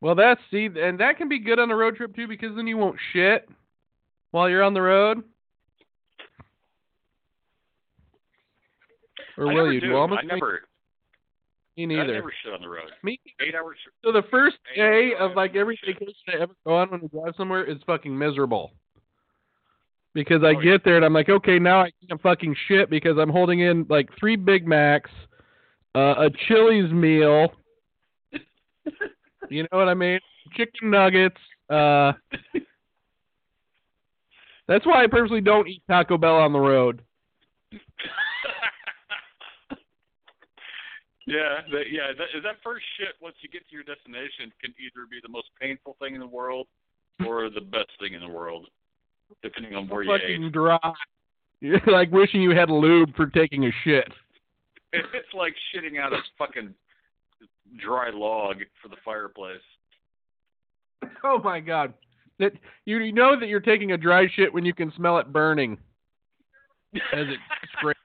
C: Well, that's see, and that can be good on a road trip too because then you won't shit while you're on the road. Or
D: I
C: will you?
D: do.
C: Do almost
D: I never.
C: me neither.
D: I never shit on the road.
C: Me
D: Eight hours.
C: So the first day of like every vacation I ever go on when we drive somewhere is fucking miserable. Because I
D: Oh,
C: get there and I'm like, okay, now I can't fucking shit because I'm holding in like three Big Macs, uh, a Chili's meal. [LAUGHS] you know what I mean? Chicken nuggets. Uh, that's why I personally don't eat Taco Bell on the road. [LAUGHS]
D: yeah, that, yeah. That, that first shit once you get to your destination can either be the most painful thing in the world or the best thing in the world, depending on where you ate.
C: fucking dry. You're [LAUGHS] like wishing you had lube for taking a shit. [LAUGHS]
D: It's like shitting out a fucking dry log for the fireplace.
C: Oh my god. That you, know that you're taking a dry shit when you can smell it burning as it [LAUGHS] scrapes.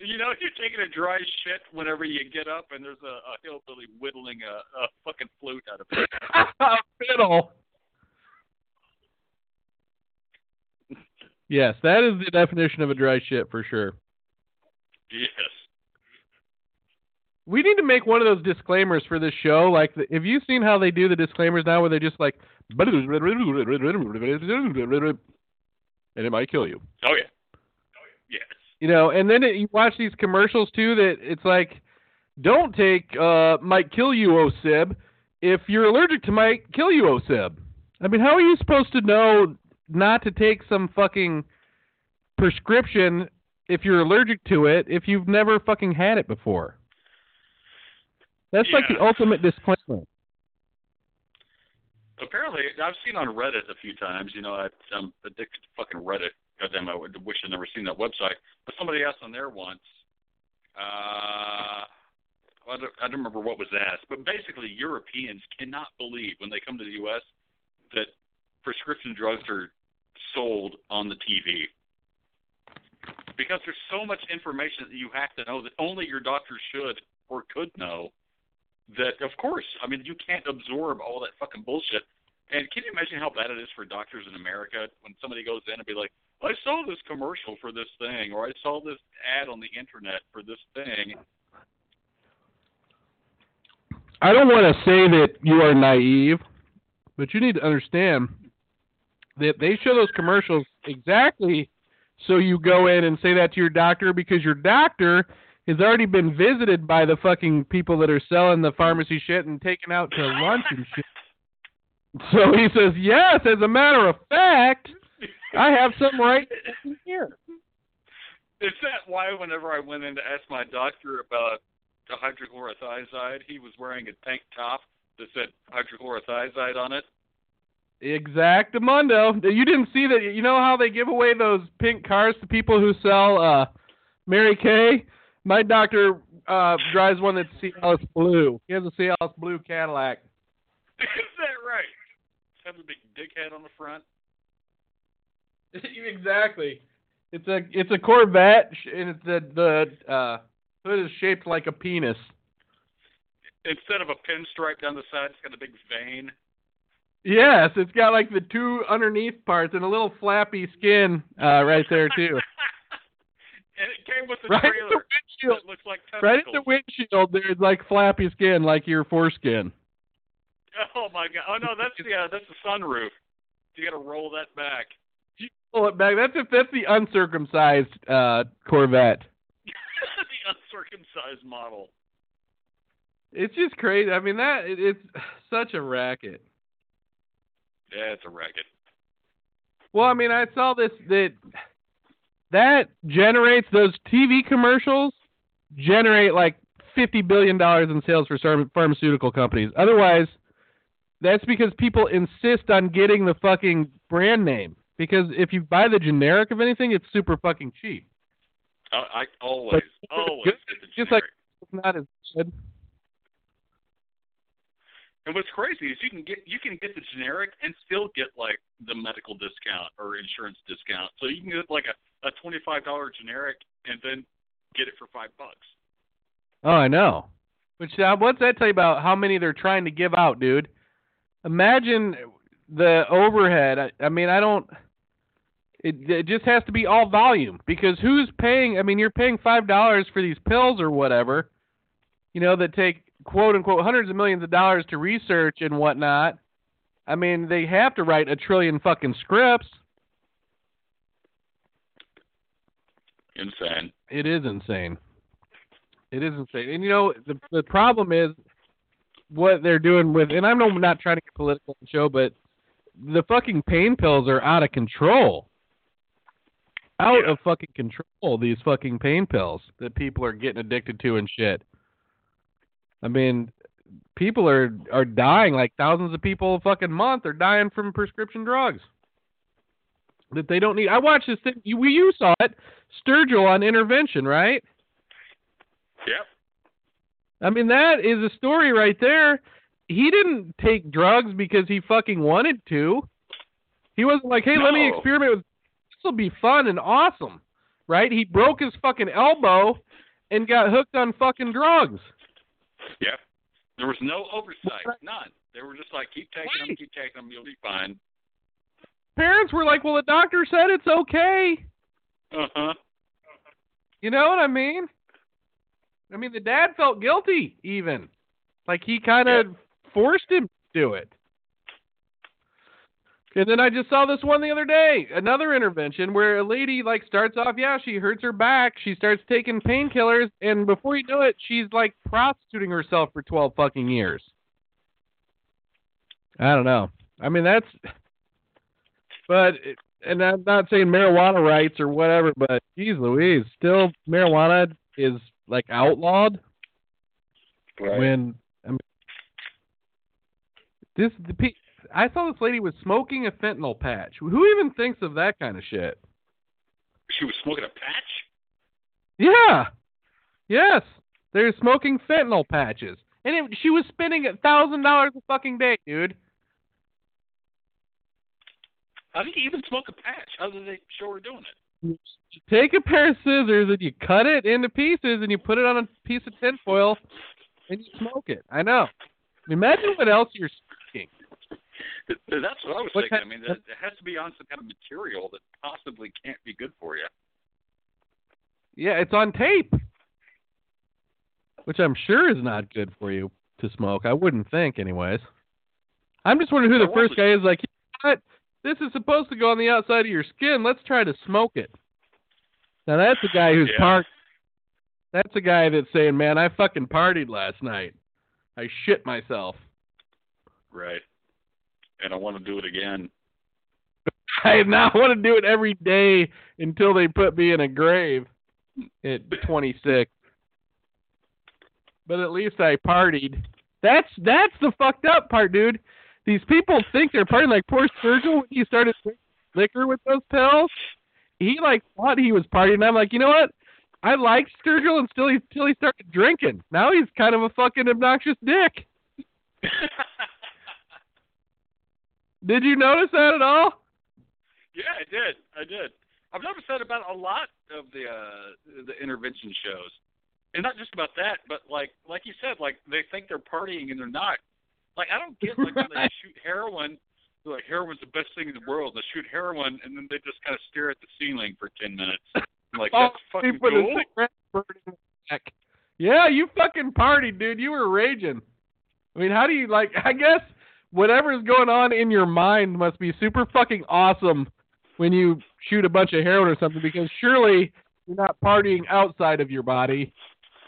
D: You know, you're taking a dry shit whenever you get up, and there's a, a hillbilly whittling a, a fucking flute out of it.
C: Fiddle. Yes, that is the definition of a dry shit for sure.
D: Yes.
C: We need to make one of those disclaimers for this show. Like, the, have you seen how they do the disclaimers now, where they just like, and it might kill you.
D: Oh yeah. Yes.
C: You know, and then it, you watch these commercials too that it's like, don't take uh might kill you, O Sib. If you're allergic to might kill you, O Sib. I mean, how are you supposed to know not to take some fucking prescription if you're allergic to it if you've never fucking had it before? That's like the ultimate disclaimer.
D: Apparently, I've seen on Reddit a few times. You know, I, I'm addicted to fucking Reddit. Goddamn, I would wish I'd never seen that website. But somebody asked on there once. Uh, I don't, I don't remember what was asked, but basically, Europeans cannot believe when they come to the U.S. that prescription drugs are sold on the TV. Because there's so much information that you have to know that only your doctor should or could know that of course, I mean you can't absorb all that fucking bullshit. And can you imagine how bad it is for doctors in America when somebody goes in and be like, I saw this commercial for this thing or I saw this ad on the internet for this thing.
C: I don't want to say that you are naive, but you need to understand that they show those commercials exactly so you go in and say that to your doctor because your doctor has already been visited by the fucking people that are selling the pharmacy shit and taken out to lunch and shit. So he says, "Yes, as a matter of fact, I have some right here."
D: Is that why whenever I went in to ask my doctor about hydrochlorothiazide, he was wearing a tank top that said hydrochlorothiazide on it?
C: Exactamundo. You didn't see that. You know how they give away those pink cars to people who sell uh Mary Kay? My doctor uh drives one that's Cialis blue. He has a Cialis blue Cadillac. [LAUGHS]
D: Is that right? Have a big dickhead on the front. [LAUGHS]
C: exactly. It's a it's a Corvette and it's the the uh hood is shaped like a penis.
D: Instead of a pinstripe down the side, it's got a big vein.
C: Yes, it's got like the two underneath parts and a little flappy skin uh right there too. [LAUGHS]
D: and it came with a
C: right at the
D: trailer
C: windshield.
D: looks like
C: Right at the windshield, there's like flappy skin, like your foreskin.
D: Oh my god! Oh no, that's the uh, that's the sunroof. You got to roll that back.
C: You Pull it back. That's if that's the uncircumcised uh, Corvette. [LAUGHS]
D: the uncircumcised model.
C: It's just crazy. I mean, that it, it's [SIGHS] such a racket.
D: Yeah, it's a racket.
C: Well, I mean, I saw this that that generates those TV commercials generate like fifty billion dollars in sales for pharm- pharmaceutical companies. Otherwise, that's because people insist on getting the fucking brand name. Because if you buy the generic of anything, it's super fucking cheap.
D: I, I always, always
C: good.
D: get
C: Just like-. It's not as good.
D: And what's crazy is you can get you can get the generic and still get like the medical discount or insurance discount. So you can get like a a twenty five dollar generic and then get it for five bucks.
C: Oh, I know. Which uh, what's that tell you about how many they're trying to give out, dude? Imagine the overhead. I, I mean, I don't. It, it just has to be all volume because who's paying? I mean, you're paying five dollars for these pills or whatever, you know, that take quote unquote hundreds of millions of dollars to research and whatnot. I mean, they have to write a trillion fucking scripts.
D: Insane.
C: It is insane. It is insane. And you know, the the problem is what they're doing with and I'm not trying to get political on the show, but the fucking pain pills are out of control. Out
D: Yeah.
C: of fucking control, these fucking pain pills that people are getting addicted to and shit. I mean, people are are dying like thousands of people a fucking month are dying from prescription drugs that they don't need. I watched this thing. You, you saw it, Sturgill on intervention, right?
D: Yep.
C: I mean, that is a story right there. he didn't take drugs because he fucking wanted to. He wasn't like, hey, let me experiment with this will be fun and awesome. Right? He broke his fucking elbow and got hooked on fucking drugs.
D: Yeah. There was no oversight. None. They were just like, keep taking them, keep taking them, you'll be fine.
C: Parents were like, Well the doctor said it's okay.
D: Uh huh.
C: You know what I mean? I mean the dad felt guilty even. Like he kinda forced him to do it. And then I just saw this one the other day, another intervention where a lady like starts off, yeah, she hurts her back, she starts taking painkillers, and before you know it, she's like prostituting herself for twelve fucking years. I don't know. I mean that's, [LAUGHS] but and I'm not saying marijuana rights or whatever, but geez Louise, still marijuana is like outlawed
D: Right.
C: when I mean, this the pe- I saw this lady was smoking a fentanyl patch. Who even thinks of that kind of shit?
D: she was smoking a patch?
C: Yeah, yes, they're smoking fentanyl patches, and it, she was spending a thousand dollars a fucking day, dude.
D: How did you even smoke a patch? How did they show her doing it?
C: You take a pair of scissors and you cut it into pieces and you put it on a piece of tinfoil and you smoke it. I know. Imagine what else you're
D: That's what I was thinking. I mean, that, it has to be on some kind of material that possibly can't be good for you.
C: Yeah, it's on tape, which I'm sure is not good for you to smoke. I wouldn't think, anyways. I'm just wondering who the first guy is. Like, you know what? This is supposed to go on the outside of your skin. Let's try to smoke it. Now that's a guy who's
D: Yeah.
C: part. That's a guy that's saying, "Man, I fucking partied last night. I shit myself.
D: Right. And I want to do it again. [LAUGHS]
C: I now want to do it every day until they put me in a grave at 26. But at least I partied. That's that's the fucked up part, dude. These people think they're partying. Like poor Sturgill when he started drinking liquor with those pills. He like thought he was partying. And I'm like, you know what? I liked Sturgill until he until he started drinking. Now he's kind of a fucking obnoxious dick. [LAUGHS] Did you notice that at all?
D: yeah, I did. I did. I've noticed that about a lot of the uh the intervention shows. And not just about that, but like like you said, like they think they're partying and they're not. Like I don't get like when they [LAUGHS] shoot heroin, they're like heroin's the best thing in the world. They shoot heroin and then they just kind of stare at the ceiling for ten minutes. I'm like
C: Oh,
D: that's fucking cool.
C: cigarette burning in the back. Yeah, you fucking party, dude. You were raging. I mean, how do you like? [LAUGHS] I guess whatever's going on in your mind must be super fucking awesome when you shoot a bunch of heroin or something, because surely you're not partying outside of your body.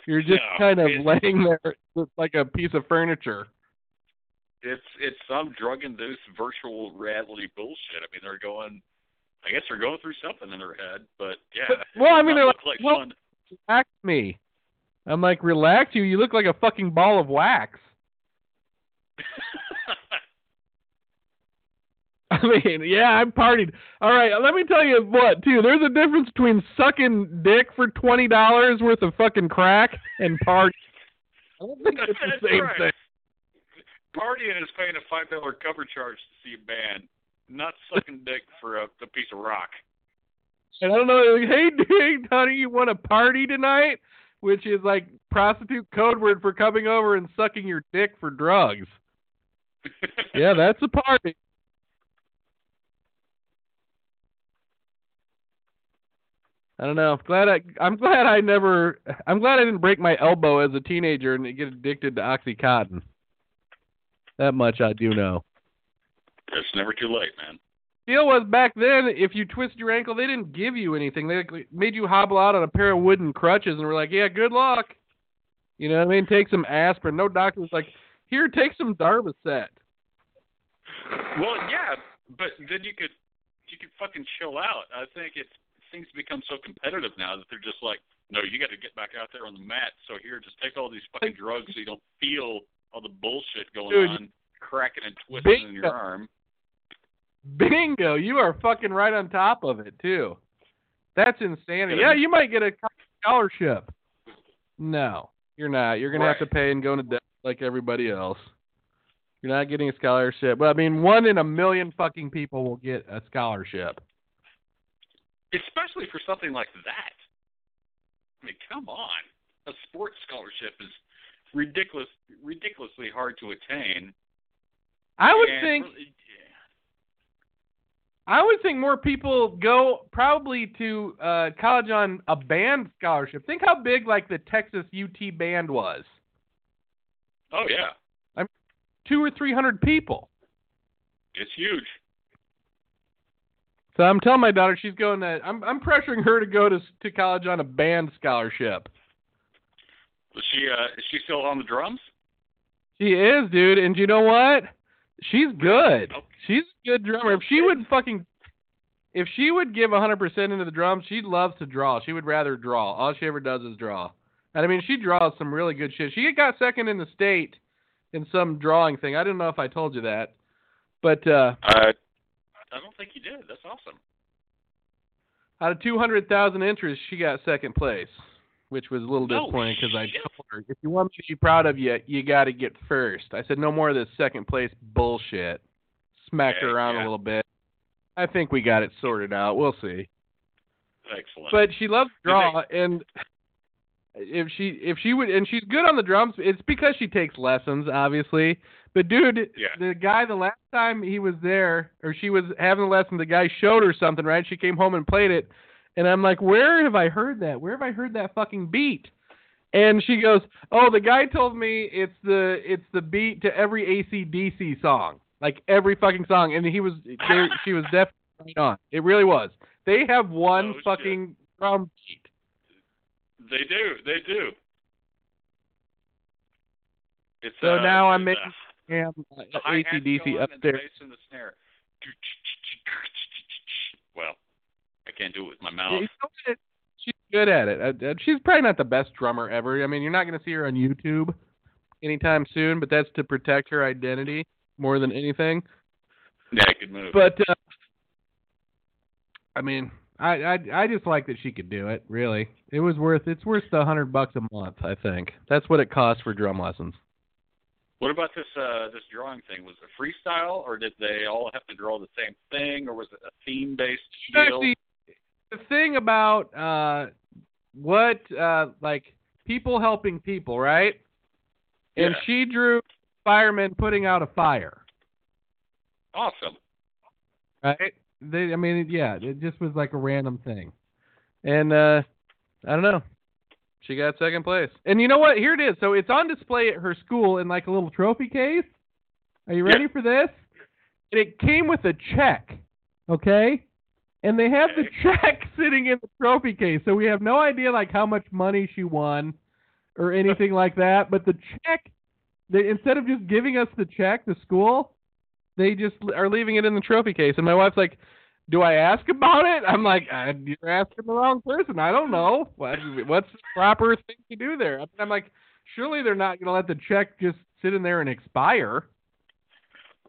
C: You're just
D: No,
C: kind of laying there like a piece of furniture.
D: It's it's some drug induced virtual reality bullshit. I mean they're going I guess they're going through something in their head, but yeah.
C: But- well, I mean, they're
D: look
C: like,
D: like
C: well-
D: fun.
C: Relax me. I'm like, relax you. You look like a fucking ball of wax. [LAUGHS] [LAUGHS] I mean, yeah, I'm partied. All right, let me tell you what, too. There's a difference between sucking dick for twenty dollars worth of fucking crack and party. [LAUGHS] I don't think it's the
D: That's
C: same
D: right.
C: thing.
D: Partying is paying a five dollar cover charge to see a band, not sucking dick for a, a piece of rock.
C: And I don't know, like, hey, [LAUGHS] dude, honey, you want to party tonight? Which is like prostitute code word for coming over and sucking your dick for drugs. Yeah, that's a party. I don't know. Glad I I'm glad I never I'm glad I didn't break my elbow as a teenager and get addicted to oxycontin. That much I do know.
D: it's never too late, man.
C: Deal was back then if you twist your ankle they didn't give you anything. They made you hobble out on a pair of wooden crutches and were like, "Yeah, good luck." You know what I mean? Take some aspirin. No doctor was like, "Here, take some Darvocet."
D: Well, yeah, but then you could you could fucking chill out. I think it to become so competitive now that they're just like, no, you got to get back out there on the mat. So here, just take all these fucking drugs so you don't feel all the bullshit going
C: Dude,
D: on, cracking and twisting in your arm.
C: Bingo, you are fucking right on top of it too. That's insanity.
D: Yeah.
C: Yeah, you might get a scholarship. No, you're not. You're gonna have to pay and go into debt like everybody else. You're not getting a scholarship. But I mean, one in a million fucking people will get a scholarship.
D: Especially for something like that. I mean, come on. A sports scholarship is ridiculous, ridiculously hard to attain.
C: I would
D: And
C: think
D: really-
C: I would think more people go probably to uh, college on a band scholarship. Think how big like the Texas UT band was.
D: Oh yeah,
C: Two or three hundred people.
D: it's huge.
C: So I'm telling my daughter she's going to. I'm I'm pressuring her to go to to college on a band scholarship.
D: Was she uh, is she still on the drums?
C: She is, dude, and you know what? She's good.
D: Okay.
C: She's a good drummer. If she would fucking, if she would give 100% into the drums, she loves to draw. She would rather draw. All she ever does is draw. And I mean, she draws some really good shit. She got second in the state in some drawing thing. I don't know if I told you that, but uh
D: Uh, I don't think you did. That's awesome.
C: out of 200,000 entries, she got second place, which was a little
D: No
C: disappointing because I told her, if you want me to be proud of you, you got to get first. I said, no more of this second place bullshit. Smacked her around
D: yeah.
C: a little bit. I think we got it sorted out. We'll see.
D: Excellent.
C: But she loves draw, and if she if she would, and she's good on the drums. It's because she takes lessons, obviously. But dude,
D: Yeah.
C: the guy the last time he was there or she was having the lesson, the guy showed her something, right? She came home and played it, and I'm like, where have I heard that? Where have I heard that fucking beat? And she goes, oh, the guy told me it's the it's the beat to every ACDC song, like every fucking song. And he was there. she was definitely on. It really was. They have one
D: Oh, shit.
C: fucking drum beat.
D: they do. They do. It's
C: So
D: uh,
C: now I'm making uh,
D: the hi-hat's
C: ACDC
D: up and the and the snare. Well, I can't do it with my mouth.
C: She's good at it. Uh, uh, she's probably not the best drummer ever. I mean, you're not going to see her on YouTube anytime soon, but that's to protect her identity more than anything.
D: Yeah, good move.
C: But uh, I mean, I, I I just like that she could do it. Really, it was worth it's worth the hundred bucks a month. I think that's what it costs for drum lessons.
D: What about this uh this drawing thing? Was it freestyle or did they all have to draw the same thing or was it a theme based deal?
C: Actually, the thing about uh, what uh, like people helping people, right? And she drew firemen putting out a fire,
D: Awesome.
C: right? They, I mean, yeah, it just was like a random thing, and uh, I don't know. She got second place, and you know what? Here it is. So it's on display at her school in like a little trophy case. Are you
D: Yeah.
C: ready for this? And it came with a check, okay? And they have the check [LAUGHS] sitting in the trophy case, so we have no idea like how much money she won or anything like that. But the check, they instead of just giving us the check, the school, they just are leaving it in the trophy case. And my wife's like, "Do I ask about it?" I'm like, uh, "You're asking the wrong person. I don't know. What, what's the proper thing to do there?" I'm like, "Surely they're not going to let the check just sit in there and expire."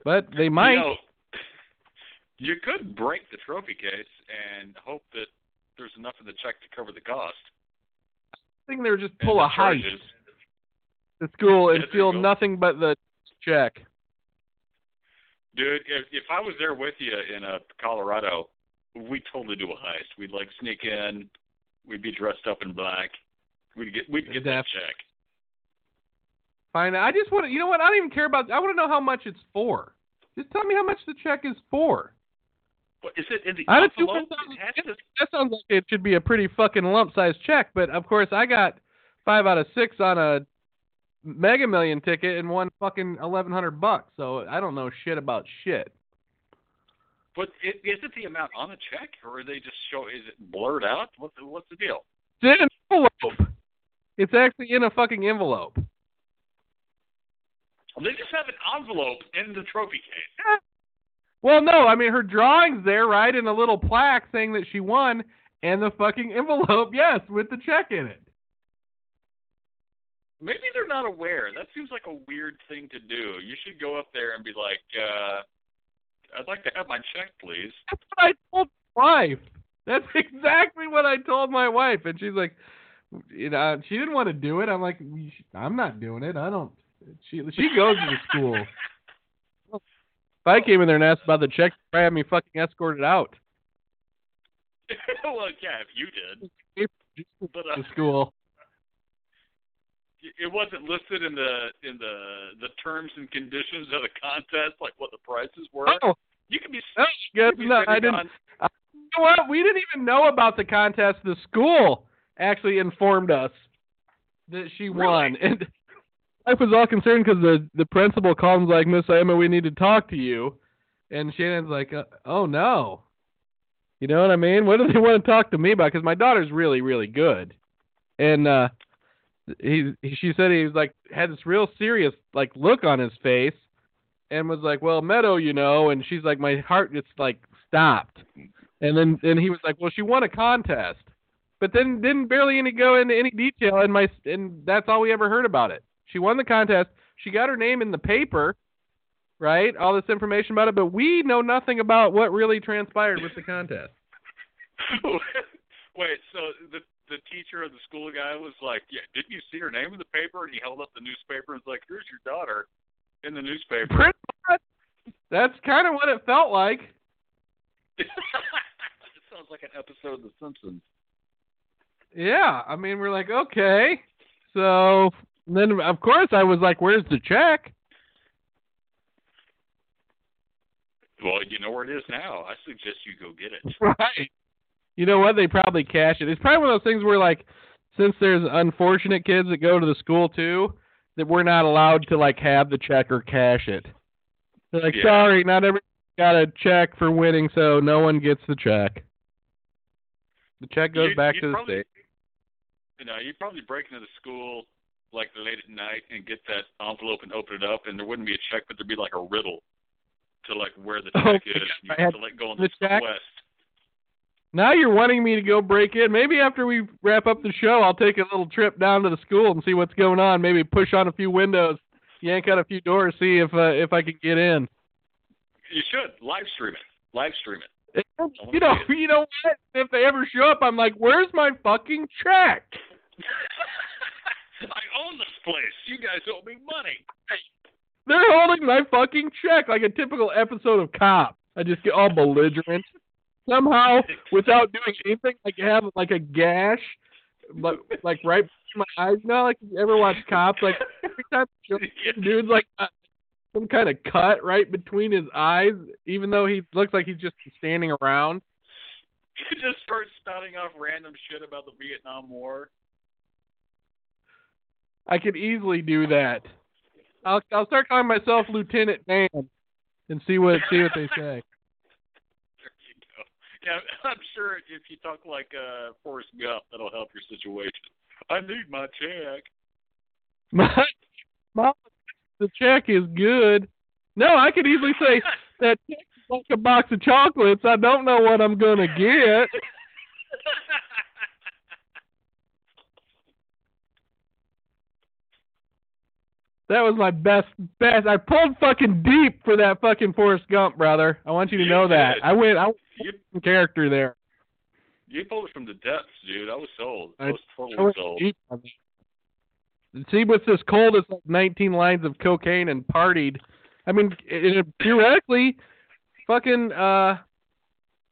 C: But they might.
D: You know, you could break the trophy case and hope that there's enough in the check to cover the cost.
C: I think they would just pull
D: the
C: a heist to school and steal nothing but the check.
D: Dude, if if I was there with you in uh, Colorado, we'd totally do a heist. We'd like sneak in, we'd be dressed up in black. We'd get we'd get that check.
C: Fine. I just want to. You know what? I don't even care about. I want to know how much it's for. Just tell me how much the check is for.
D: What is it in the
C: of
D: envelope?
C: 200,000
D: It has to
C: That sounds like it should be a pretty fucking lump size check. But of course, I got five out of six on a Mega Million ticket and won fucking eleven hundred bucks. So I don't know shit about shit.
D: But it, is it the amount on the check, or are they just show? Is it blurred out? What's the, what's the deal?
C: It's in an envelope. It's actually in a fucking envelope.
D: They just have an envelope in the trophy case.
C: Well, no, I mean her drawing's there, right, in a little plaque saying that she won, and the fucking [LAUGHS] envelope, yes, with the check in it.
D: Maybe they're not aware. That seems like a weird thing to do. You should go up there and be like, uh, "I'd like to have my check, please." [LAUGHS]
C: That's what I told my wife. That's [LAUGHS] exactly what I told my wife, and she's like, you know, she didn't want to do it. I'm like, I'm not doing it. I don't. She she goes to the school. [LAUGHS] If I came in there and asked about the check, they had me fucking escorted out
D: well, yeah, if you did, but uh,
C: to school.
D: It wasn't listed in the in the the terms and conditions of the contest, like what the prices were.
C: Oh,
D: You can be.
C: no,
D: you
C: yes,
D: can be
C: no, I didn't.
D: on-
C: You know what? We didn't even know about the contest. The school actually informed us that she won, [LAUGHS] and I was all concerned because the the principal called and was like, "Miss Emma, we need to talk to you," and Shannon's like, uh, "Oh no." You know what I mean? What do they [LAUGHS] want to talk to me about? Because my daughter's really, really good, and uh, he, he she said he was like had this real serious like look on his face, and was like, "Well, Meadow, you know," and she's like, "My heart just like stopped," and then and he was like, "Well, she won a contest," but then didn't barely any go into any detail, and my and that's all we ever heard about it. She won the contest. She got her name in the paper, right? All this information about it, but we know nothing about what really transpired with the contest. [LAUGHS]
D: Wait, so the the teacher of the school guy was like, "Yeah, didn't you see her name in the paper?" And he held up the newspaper and was like, "Here's your daughter in the newspaper."
C: That's kind of what it felt like. [LAUGHS]
D: it sounds like an episode of The Simpsons.
C: Yeah, I mean, we're like, okay. So then, of course, I was like, "Where's the check?"
D: Well, you know where it is now. I suggest you go get it. [LAUGHS]
C: Right. You know what? They probably cash it. It's probably one of those things where, like, since there's unfortunate kids that go to the school too, that we're not allowed to like have the check or cash it. They're like,
D: Yeah.
C: sorry, not everyone got a check for winning, so no one gets the check. The check goes
D: You'd-
C: back
D: you'd
C: to the
D: probably-
C: state.
D: You know, you'd probably break into the school like late at night and get that envelope and open it up, and there wouldn't be a check, but there'd be like a riddle to like where the [LAUGHS]
C: Oh,
D: check
C: my
D: is. You
C: I
D: have to like go on
C: the check.
D: quest.
C: Now you're wanting me to go break in. Maybe after we wrap up the show, I'll take a little trip down to the school and see what's going on. Maybe push on a few windows, yank out a few doors, see if uh, if I can get in.
D: You should live stream it. Live stream it.
C: You know, you know what? If they ever show up, I'm like, "Where's my fucking check?" [LAUGHS]
D: I own this place. You guys owe me money.
C: They're holding my fucking check like a typical episode of Cop. I just get all belligerent somehow without doing anything. Like have like a gash, like like right between my eyes. You know, like you ever watch Cops? Like every time [LAUGHS] the dude's like uh, some kind of cut right between his eyes, even though he looks like he's just standing around.
D: You just start spouting off random shit about the Vietnam War.
C: I could easily do that. I'll I'll start calling myself Lieutenant Dan and see what see what they say. [LAUGHS]
D: There you go. Yeah, [LAUGHS] I'm sure if you talk like uh, Forrest Gump, that'll help your situation. I need my check. [LAUGHS]
C: My, my the check is good. No, I could easily say [LAUGHS] that check is like a box of chocolates. I don't know what I'm gonna get. That was my best best. I pulled fucking deep for that fucking Forrest Gump, brother. I want you to
D: You
C: know that. I went I went
D: you,
C: character there.
D: you pulled it from the depths, dude. I was sold. I
C: I-
D: was totally sold.
C: deep on that. See what's this cold as like 19 lines of cocaine and partied. I mean, it, it- theoretically, fucking uh,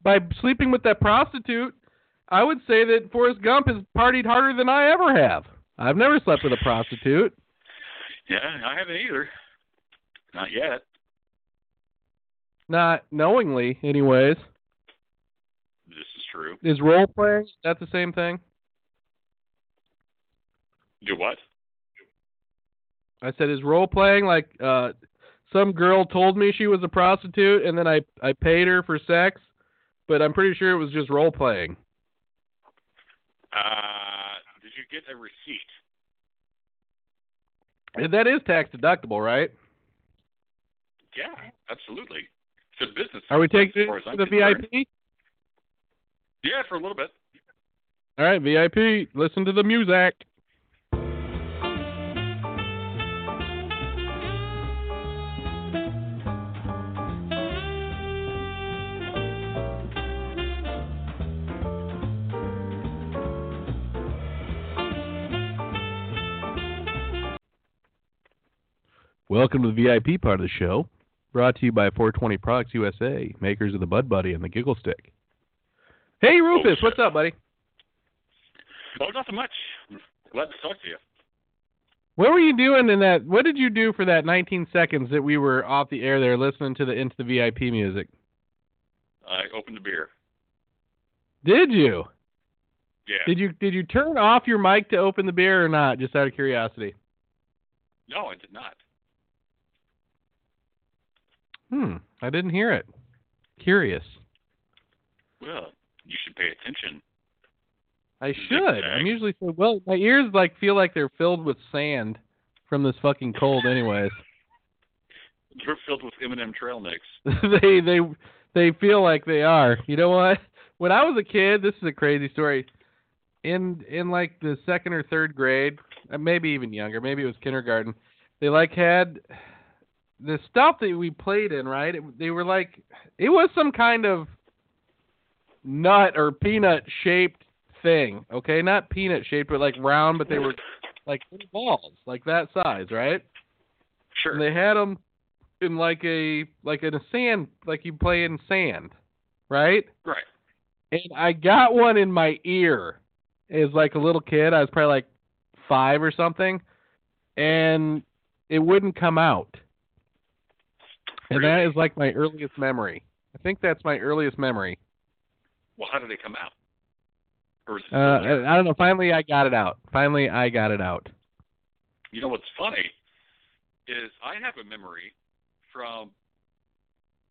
C: by sleeping with that prostitute, I would say that Forrest Gump has partied harder than I ever have. I've never slept with a prostitute.
D: Yeah, I haven't either. Not yet.
C: Not knowingly, anyways.
D: True.
C: Is role playing that the same thing?
D: Do what?
C: I said, is role playing like uh, some girl told me she was a prostitute and then I I paid her for sex, but I'm pretty sure it was just role playing.
D: Uh, did you get a receipt?
C: And that is tax deductible, right?
D: Yeah, absolutely. It's a business.
C: Are we taking it to the
D: concerned.
C: VIP?
D: Yeah, for a little bit.
C: All right, VIP. Listen to the music. Welcome to the VIP part of the show. Brought to you by 420 Products USA, makers of the Bud Buddy and the Giggle Stick. Hey Rufus, what's up, buddy?
D: Oh, nothing much. Glad to talk to you.
C: What were you doing in that? What did you do for that 19 seconds that we were off the air there, listening to the into the VIP music?
D: I opened the beer.
C: Did you?
D: Yeah.
C: Did you did you turn off your mic to open the beer or not? Just out of curiosity.
D: no, I did not.
C: Hmm. I didn't hear it. Curious.
D: Well, you should pay attention.
C: I should. I'm usually so well. My ears like feel like they're filled with sand from this fucking cold, anyways. [LAUGHS]
D: They're filled with M&M trail mix. [LAUGHS]
C: they they they feel like they are. You know what? When I was a kid, this is a crazy story. In in like the second or third grade, maybe even younger, maybe it was kindergarten. They like had the stuff that we played in, right? It, they were like it was some kind of nut or peanut shaped thing. Okay, not peanut shaped, but like round, but they were like balls, like that size, right?
D: Sure.
C: And they had them in like a like in a sand, like you play in sand, right?
D: right.
C: And I got one in my ear as like a little kid. I was probably like five or something, and it wouldn't come out. And that is like my earliest memory. I think that's my earliest memory.
D: Well, how did they come out? Or is it
C: Uh. I, don't know. Finally, I got it out. Finally, I got it out.
D: You know what's funny is I have a memory from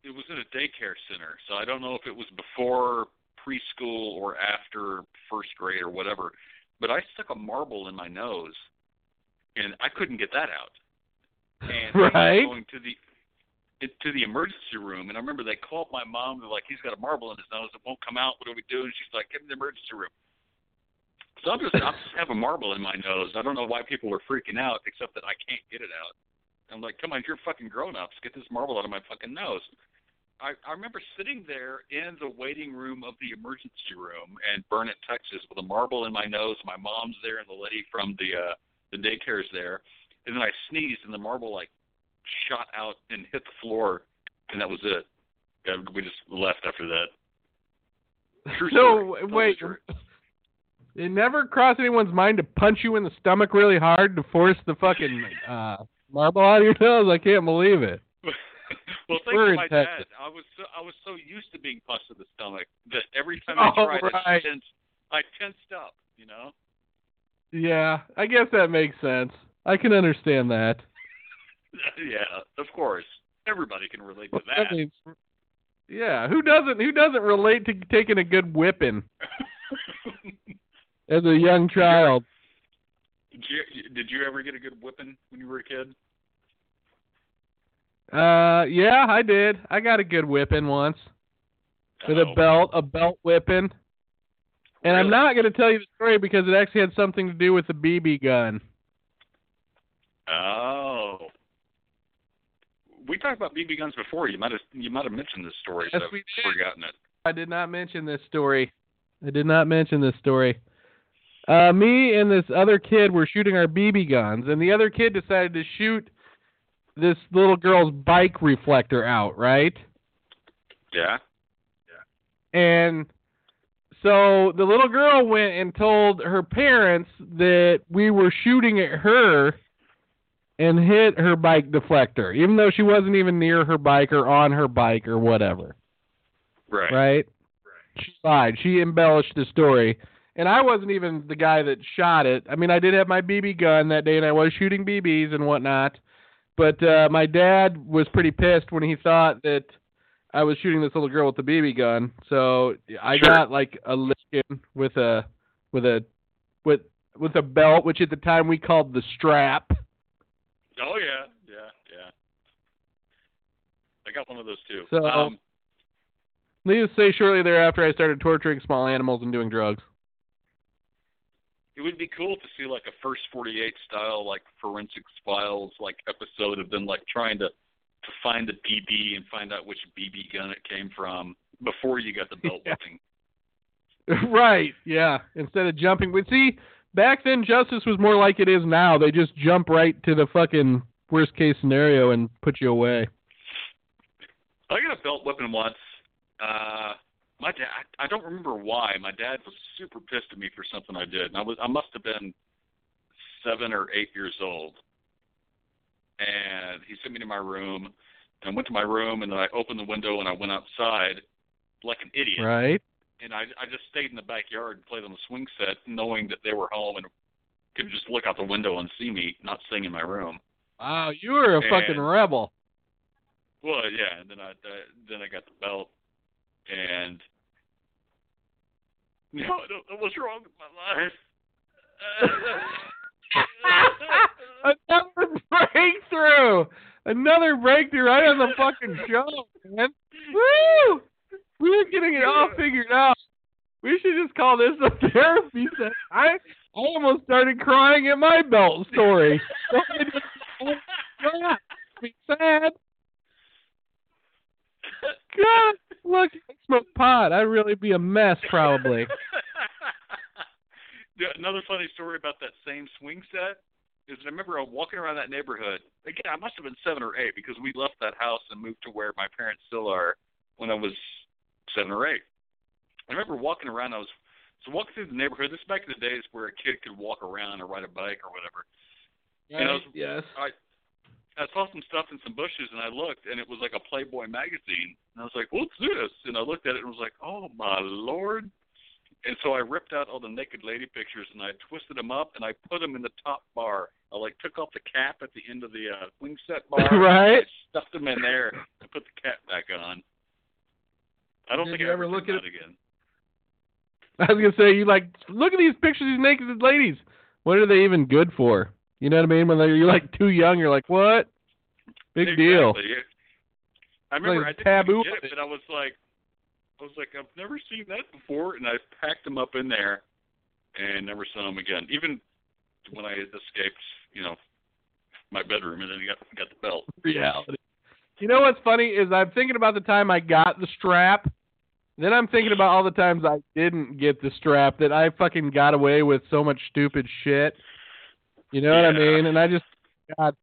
D: it was in a daycare center, so I don't know if it was before preschool or after first grade or whatever. But I stuck a marble in my nose, and I couldn't get that out. And I was
C: Right.
D: going to the it, to the emergency room, and I remember they called my mom. They're like, "He's got a marble in his nose. It won't come out. What do we do?" And she's like, "Get to the emergency room." So I'm just I just have a marble in my nose. I don't know why people are freaking out, except that I can't get it out. I'm like, come on, you're fucking grown ups. Get this marble out of my fucking nose. I, I remember sitting there in the waiting room of the emergency room in Burnet, Texas, with a marble in my nose. My mom's there, and the lady from the uh, the daycare's there. And then I sneezed, and the marble like shot out and hit the floor, and that was it. Yeah, we just left after that. True
C: So
D: story.
C: Wait,
D: true.
C: it never crossed anyone's mind to punch you in the stomach really hard to force the fucking [LAUGHS] uh, marble out of your nose. I can't believe it. [LAUGHS]
D: well, thanks
C: We're
D: to my
C: Texas.
D: dad, I was so I was so used to being punched in the stomach that every time I [LAUGHS] tried
C: right.
D: I tensed, I tensed up. You know.
C: Yeah, I guess that makes sense. I can understand that. [LAUGHS]
D: yeah, of course. Everybody can relate to
C: That
D: that.
C: means- yeah, who doesn't? Who doesn't relate to taking a good whipping [LAUGHS] as a young child?
D: did you did you ever get a good whipping when you were a kid?
C: Uh, yeah, I did. I got a good whipping once with a
D: Oh,
C: belt, a belt whipping. And I'm not going to tell you the story because it actually had something to do with the BB gun.
D: Oh. We talked about BB guns before. You might have you might have mentioned this story,
C: Yes,
D: but
C: we
D: I've forgotten it.
C: I did not mention this story. I did not mention this story. Uh, me and this other kid were shooting our BB guns, and the other kid decided to shoot this little girl's bike reflector out, right?
D: Yeah. Yeah.
C: And so the little girl went and told her parents that we were shooting at her and hit her bike deflector, even though she wasn't even near her bike or on her bike or whatever.
D: Right.
C: right? She lied. She embellished the story. And I wasn't even the guy that shot it. I mean, I did have my BB gun that day, and I was shooting BBs and whatnot. But uh, my dad was pretty pissed when he thought that I was shooting this little girl with the BB gun. So I
D: Sure.
C: got like a licking with a with a with with a belt, which at the time we called the strap.
D: Oh yeah, yeah, yeah. I got one of those too.
C: So-
D: um,
C: Needless to say, shortly thereafter, I started torturing small animals and doing drugs.
D: it would be cool to see like a first 48 style like forensics files like episode of them like trying to to find the BB and find out which BB gun it came from before you got the belt [LAUGHS]
C: Yeah.
D: whipping. [LAUGHS]
C: right. Yeah. Instead of jumping, but see, back then justice was more like it is now. They just jump right to the fucking worst case scenario and put you away.
D: I got a belt whipping once. Uh, my dad, I, don't remember why. My dad was super pissed at me for something I did, and I was, I must have been seven or eight years old. And he sent me to my room, and I went to my room, and then I opened the window and I went outside like an idiot.
C: Right.
D: And I, I just stayed in the backyard and played on the swing set, knowing that they were home and could just look out the window and see me, not staying in my room.
C: Wow, you were a fucking rebel.
D: Well, yeah, and then I uh, then I got the belt, and no, I don't know what's wrong with my life. [LAUGHS]
C: Another breakthrough. Another breakthrough right on the fucking show, man. Woo! We're getting it all figured out. We should just call this a [LAUGHS] therapy session. I I almost started crying at my belt story. God, [LAUGHS] be sad. God, look, I smoke pot. I'd really be a mess, probably. [LAUGHS]
D: Another funny story about that same swing set is I remember I'm walking around that neighborhood. Again, I must have been seven or eight because we left that house and moved to where my parents still are when I was seven or eight. I remember walking around. I was so walking through the neighborhood. This is back in the days where a kid could walk around or ride a bike or whatever. And I was,
C: yes.
D: I I saw some stuff in some bushes and I looked and it was like a Playboy magazine and I was like, "What's this?" And I looked at it and was like, "Oh my lord!" And so I ripped out all the naked lady pictures and I twisted them up and I put them in the top bar. I like took off the cap at the end of the uh, wing set bar. [LAUGHS]
C: Right.
D: Stuffed them in there and put the cap back on. I don't
C: Did
D: think
C: you
D: I
C: ever
D: ever
C: look at
D: that again. [LAUGHS]
C: I was gonna say you like look at these pictures of these naked ladies. What are they even good for? You know what I mean? When you're like too young, you're like, what? Big deal.
D: Exactly. Yeah. I remember
C: Like
D: I didn't
C: taboo
D: get it, but I was like, I was like, I've never seen that before, and I packed them up in there, and never saw them again. Even when I escaped, you know, my bedroom, and then got got the belt.
C: Reality. You know what's funny is I'm thinking about the time I got the strap. Then I'm thinking about all the times I didn't get the strap that I fucking got away with so much stupid shit. You know what I mean? And I just God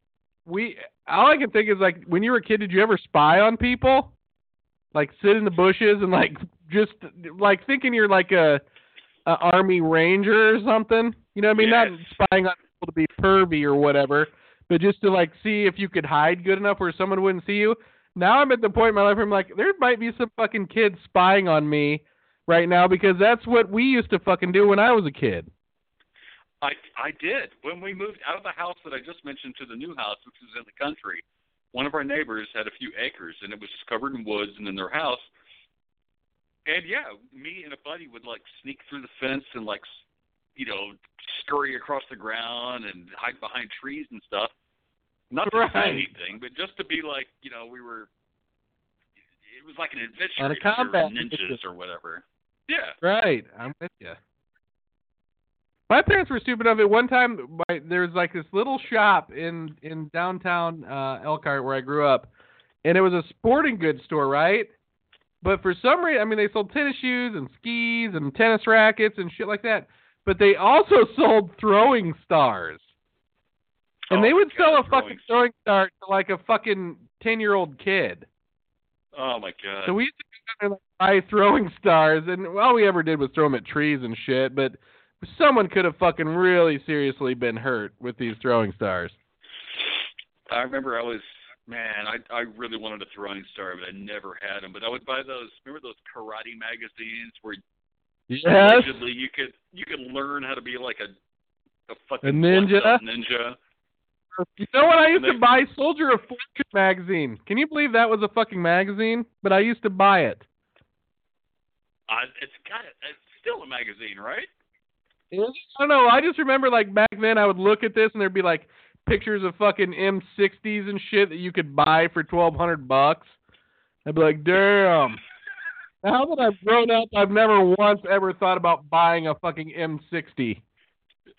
C: we all I can think is like when you were a kid, did you ever spy on people? Like sit in the bushes and like just like thinking you're like a, a army ranger or something. You know what I mean? Not spying on people to be pervy or whatever, but just to like see if you could hide good enough where someone wouldn't see you. Now I'm at the point in my life where I'm like, there might be some fucking kids spying on me right now because that's what we used to fucking do when I was a kid.
D: I I did when we moved out of the house that I just mentioned to the new house, which is in the country. One of our neighbors had a few acres, and it was just covered in woods and in their house. And yeah, me and a buddy would like sneak through the fence and like, you know, scurry across the ground and hide behind trees and stuff. Not to
C: Right.
D: say anything, but just to be like, you know, we were. It was like an adventure.
C: On a
D: if we were
C: combat
D: ninjas or whatever. Yeah.
C: Right, I'm with you. My parents were stupid enough. At one time, my, there was like this little shop in in downtown uh, Elkhart where I grew up, and it was a sporting goods store, right? But for some reason, I mean, they sold tennis shoes and skis and tennis rackets and shit like that. But they also [LAUGHS] sold throwing stars, and
D: Oh
C: they would sell
D: God,
C: a fucking
D: throwing-
C: star to like a fucking ten year old kid.
D: Oh my god.
C: So we used to go down there like, buy throwing stars, and all we ever did was throw them at trees and shit. But someone could have fucking really seriously been hurt with these throwing stars.
D: I remember I was man, I I really wanted a throwing star, but I never had them. But I would buy those. Remember those karate magazines where
C: Yes.
D: allegedly you could you could learn how to be like a a fucking
C: A ninja?
D: ninja.
C: You know what? I used to buy Soldier of Fortune magazine. Can you believe that was a fucking magazine? But I used to buy it.
D: I, it's got it. It's still a magazine, right?
C: I don't know. I just remember like back then I would look at this and there'd be like pictures of fucking M60s and shit that you could buy for twelve hundred bucks. I'd be like, damn. Now that I've grown up, I've never once ever thought about buying a fucking M60.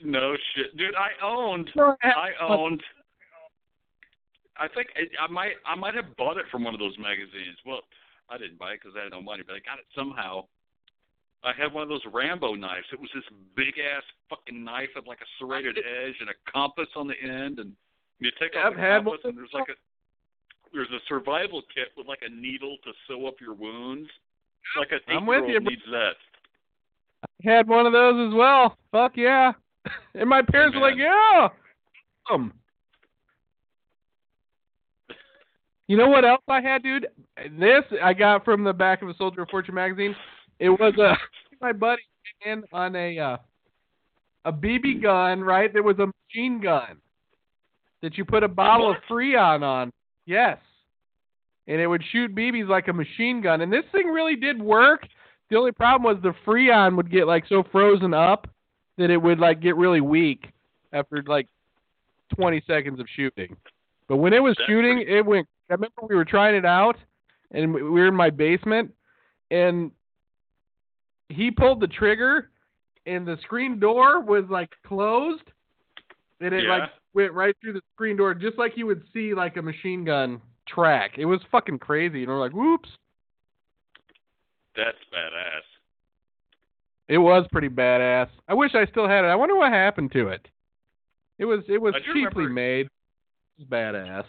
D: No shit, dude. I owned.
C: No,
D: I owned. I think I, I might I might have bought it from one of those magazines. Well, I didn't buy it because I had no money, but I got it somehow. I had one of those Rambo knives. It was this big ass fucking knife with like a serrated edge and a compass on the end, and you take off
C: I've
D: the compass and there's like a there's a survival kit with like a needle to sew up your wounds. Like an
C: I'm with you,
D: needs that.
C: Had one of those as well. Fuck yeah. [LAUGHS] And my parents were like, yeah. Um. You know what else I had, dude? This I got from the back of a Soldier of Fortune magazine. It was a [LAUGHS] my buddy in on a uh, a BB gun, right? There was a machine gun that you put a bottle of Freon on. Yes. And it would shoot BBs like a machine gun. And this thing really did work. The only problem was the Freon would get like so frozen up that it would like get really weak after like 20 seconds of shooting. But when it was
D: That's
C: shooting,
D: pretty-
C: it went. I remember we were trying it out, and we were in my basement, and he pulled the trigger, and the screen door was like closed, and it
D: Yeah.
C: like went right through the screen door, just like you would see like a machine gun track. It was fucking crazy, and we're like, whoops.
D: That's badass.
C: It was pretty badass. I wish I still had it. I wonder what happened to it. It was it was cheaply
D: remember-
C: made. It was badass.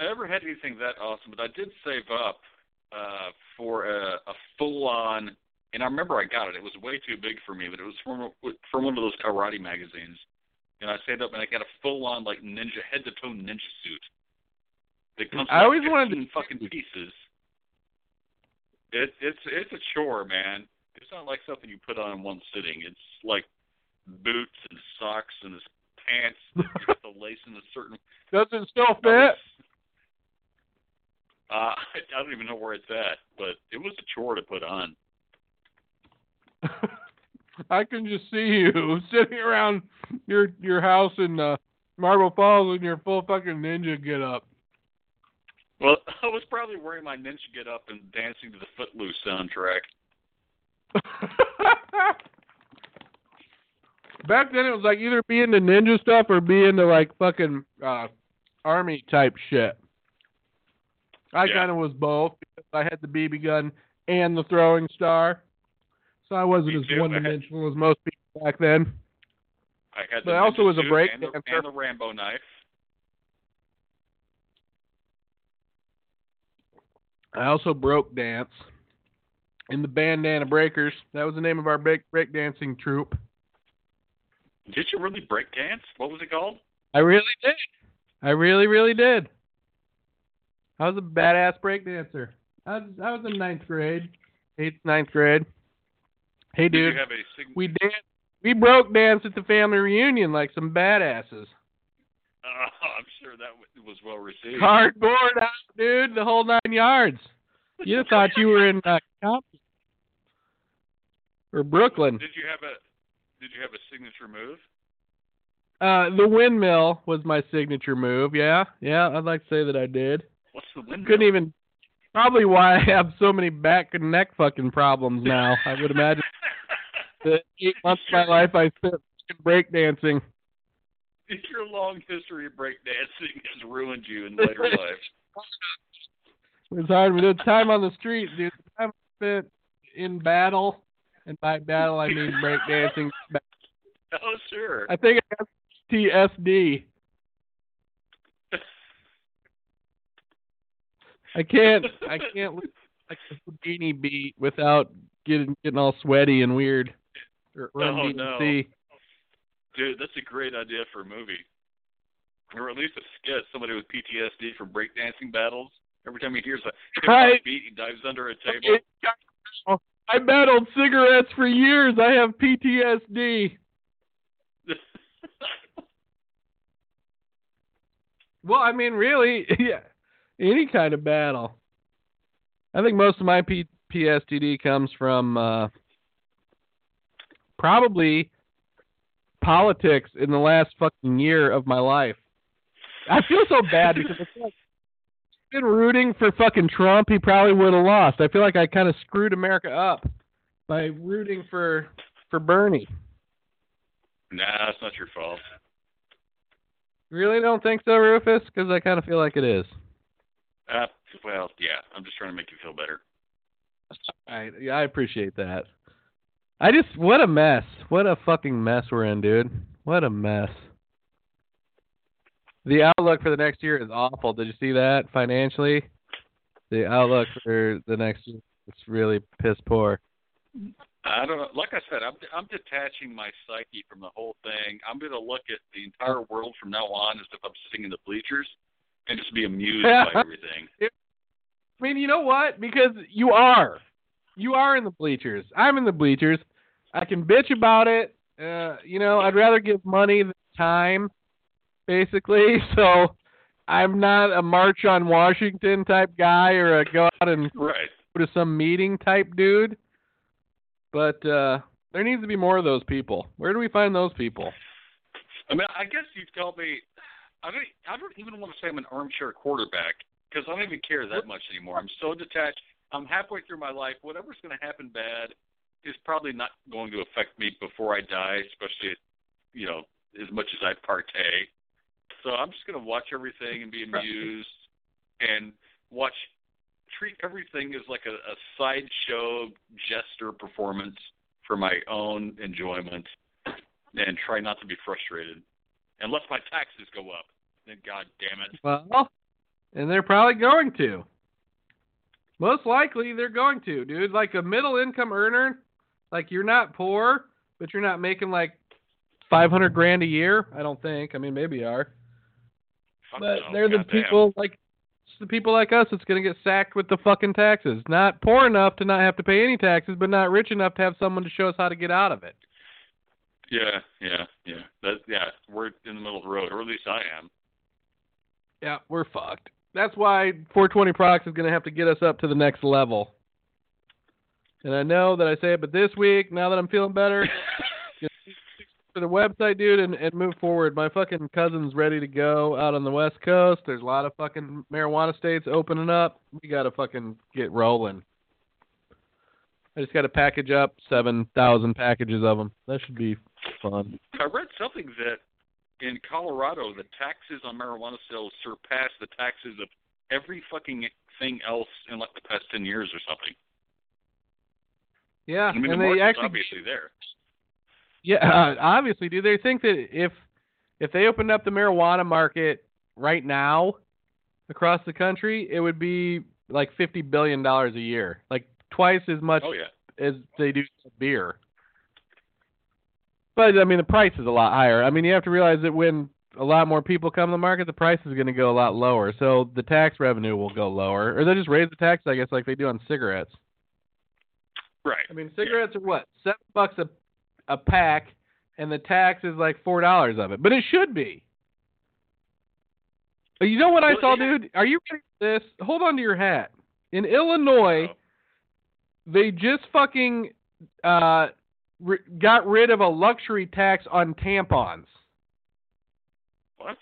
D: I never had anything that awesome, but I did save up uh, for a, a full-on. And I remember I got it. It was way too big for me, but it was from from one of those karate magazines. And I saved up, and I got a full-on like ninja head-to-toe ninja suit. That comes.
C: I always wanted
D: 15
C: to-
D: fucking pieces. It, it's it's a chore, man. It's not like something you put on in one sitting. It's like boots and socks and his pants. Got the lace in a certain [LAUGHS]
C: Does it still fit? [LAUGHS]
D: Uh, I don't even know where it's at, but it was a chore to put on. [LAUGHS]
C: I can just see you sitting around your your house in uh, Marble Falls in your full fucking ninja get up.
D: Well, I was probably wearing my ninja get up and dancing to the Footloose soundtrack. [LAUGHS]
C: Back then it was like either be into ninja stuff or be into like fucking uh army type shit. I
D: Yeah.
C: kind of was both because I had the BB gun and the throwing star. So I wasn't
D: Me
C: as one dimensional as most people back then.
D: I had
C: But
D: the
C: I also was a break
D: and the, and the Rambo knife.
C: I also broke dance in the Bandana Breakers. That was the name of our break breakdancing troupe.
D: Did you really break dance? What was it called?
C: I really did. I really, really did. I was a badass breakdancer. I was I was in ninth grade, eighth, ninth grade. Hey, dude,
D: you have a sig-
C: we danced. We broke dance at the family reunion like some badasses.
D: Oh, [LAUGHS] I'm sure that was well received.
C: Cardboard out, dude, the whole nine yards. [LAUGHS] You thought you were in uh, Compton or Brooklyn.
D: Did you have a Did you have a signature move?
C: Uh, the windmill was my signature move. Yeah, yeah, I'd like to say that I did.
D: What's the windmill?
C: Couldn't even. Probably why I have so many back and neck fucking problems now. I would imagine [LAUGHS] the eight months of my life I spent breakdancing.
D: Your long history of breakdancing has ruined you in later [LAUGHS] life.
C: It's hard, it's time on the street, dude. The time I spent in battle, and by battle I mean breakdancing. [LAUGHS]
D: Oh, sure.
C: I think I got TSD. I can't. I can't look like a Whodini beat without getting getting all sweaty and weird. Or
D: Oh, no. Dude, that's a great idea for a movie. Or at least a skit. Somebody with PTSD from breakdancing battles. Every time he hears a
C: Right.
D: beat, he dives under a table.
C: I battled cigarettes for years. I have PTSD. [LAUGHS] Well, I mean, really, [LAUGHS] yeah, any kind of battle. I think most of my P- PSTD comes from uh, probably politics in the last fucking year of my life. I feel so bad because I feel like been rooting for fucking Trump, he probably would have lost. I feel like I kind of screwed America up by rooting for for Bernie.
D: nah, it's not your fault.
C: Really don't think so, Rufus? Because I kind of feel like it is.
D: Uh, well, yeah, I'm just trying to make you feel better.
C: I yeah, I appreciate that. I just what a mess. What a fucking mess we're in, dude. What a mess. The outlook for the next year is awful. Did you see that financially? The outlook for the next year is really piss poor.
D: I don't know. Like I said, I'm I'm detaching my psyche from the whole thing. I'm going to look at the entire world from now on as if I'm sitting in the bleachers and just be amused by [LAUGHS] everything.
C: I mean, you know what? Because you are. You are in the bleachers. I'm in the bleachers. I can bitch about it. Uh, you know, I'd rather give money than time, basically. [LAUGHS] So I'm not a march on Washington type guy or a go out and
D: Right.
C: go to some meeting type dude. But uh there needs to be more of those people. Where do we find those people?
D: I mean, I guess you'd call me. I don't. I don't even want to say I'm an armchair quarterback because I don't even care that much anymore. I'm so detached. I'm halfway through my life. Whatever's going to happen bad is probably not going to affect me before I die, especially, you know, as much as I partay. So I'm just going to watch everything and be [LAUGHS] amused and watch, treat everything as like a, a sideshow jester performance for my own enjoyment and try not to be frustrated. Unless my taxes go up, then God damn it.
C: Well, and they're probably going to. Most likely they're going to, dude. Like a middle income earner, like you're not poor, but you're not making like 500 grand a year. I don't think. I mean, maybe you are.
D: Fuck
C: But
D: no,
C: they're the
D: goddamn.
C: people like it's the people like us that's going to get sacked with the fucking taxes. Not poor enough to not have to pay any taxes, but not rich enough to have someone to show us how to get out of it.
D: Yeah, yeah, yeah. That yeah, we're in the middle of the road, or at least I am.
C: Yeah, we're fucked. That's why 420 Products is going to have to get us up to the next level. And I know that I say it, but this week, now that I'm feeling better, [LAUGHS] for the website, dude, and, and move forward. My fucking cousin's ready to go out on the West Coast. There's a lot of fucking marijuana states opening up. We got to fucking get rolling. I just got to package up 7,000 packages of them. That should be fun.
D: I read something that in Colorado, the taxes on marijuana sales surpass the taxes of every fucking thing else in like the past ten years or something.
C: Yeah,
D: I mean,
C: and
D: the
C: they actually
D: obviously there.
C: Yeah, [LAUGHS] uh, obviously, do they think that if if they opened up the marijuana market right now across the country, it would be like fifty billion dollars a year, like twice as much
D: Oh yeah.
C: as they do beer. But I mean, the price is a lot higher. I mean, you have to realize that when a lot more people come to the market, the price is going to go a lot lower. So the tax revenue will go lower, or they'll just raise the tax, I guess, like they do on cigarettes.
D: Right.
C: I mean, cigarettes are what seven bucks a a pack, and the tax is like four dollars of it. But it should be. You know what I saw, dude? Are you ready for this? Hold on to your hat. In Illinois,
D: Oh.
C: they just fucking uh, ri got rid of a luxury tax on tampons.
D: What?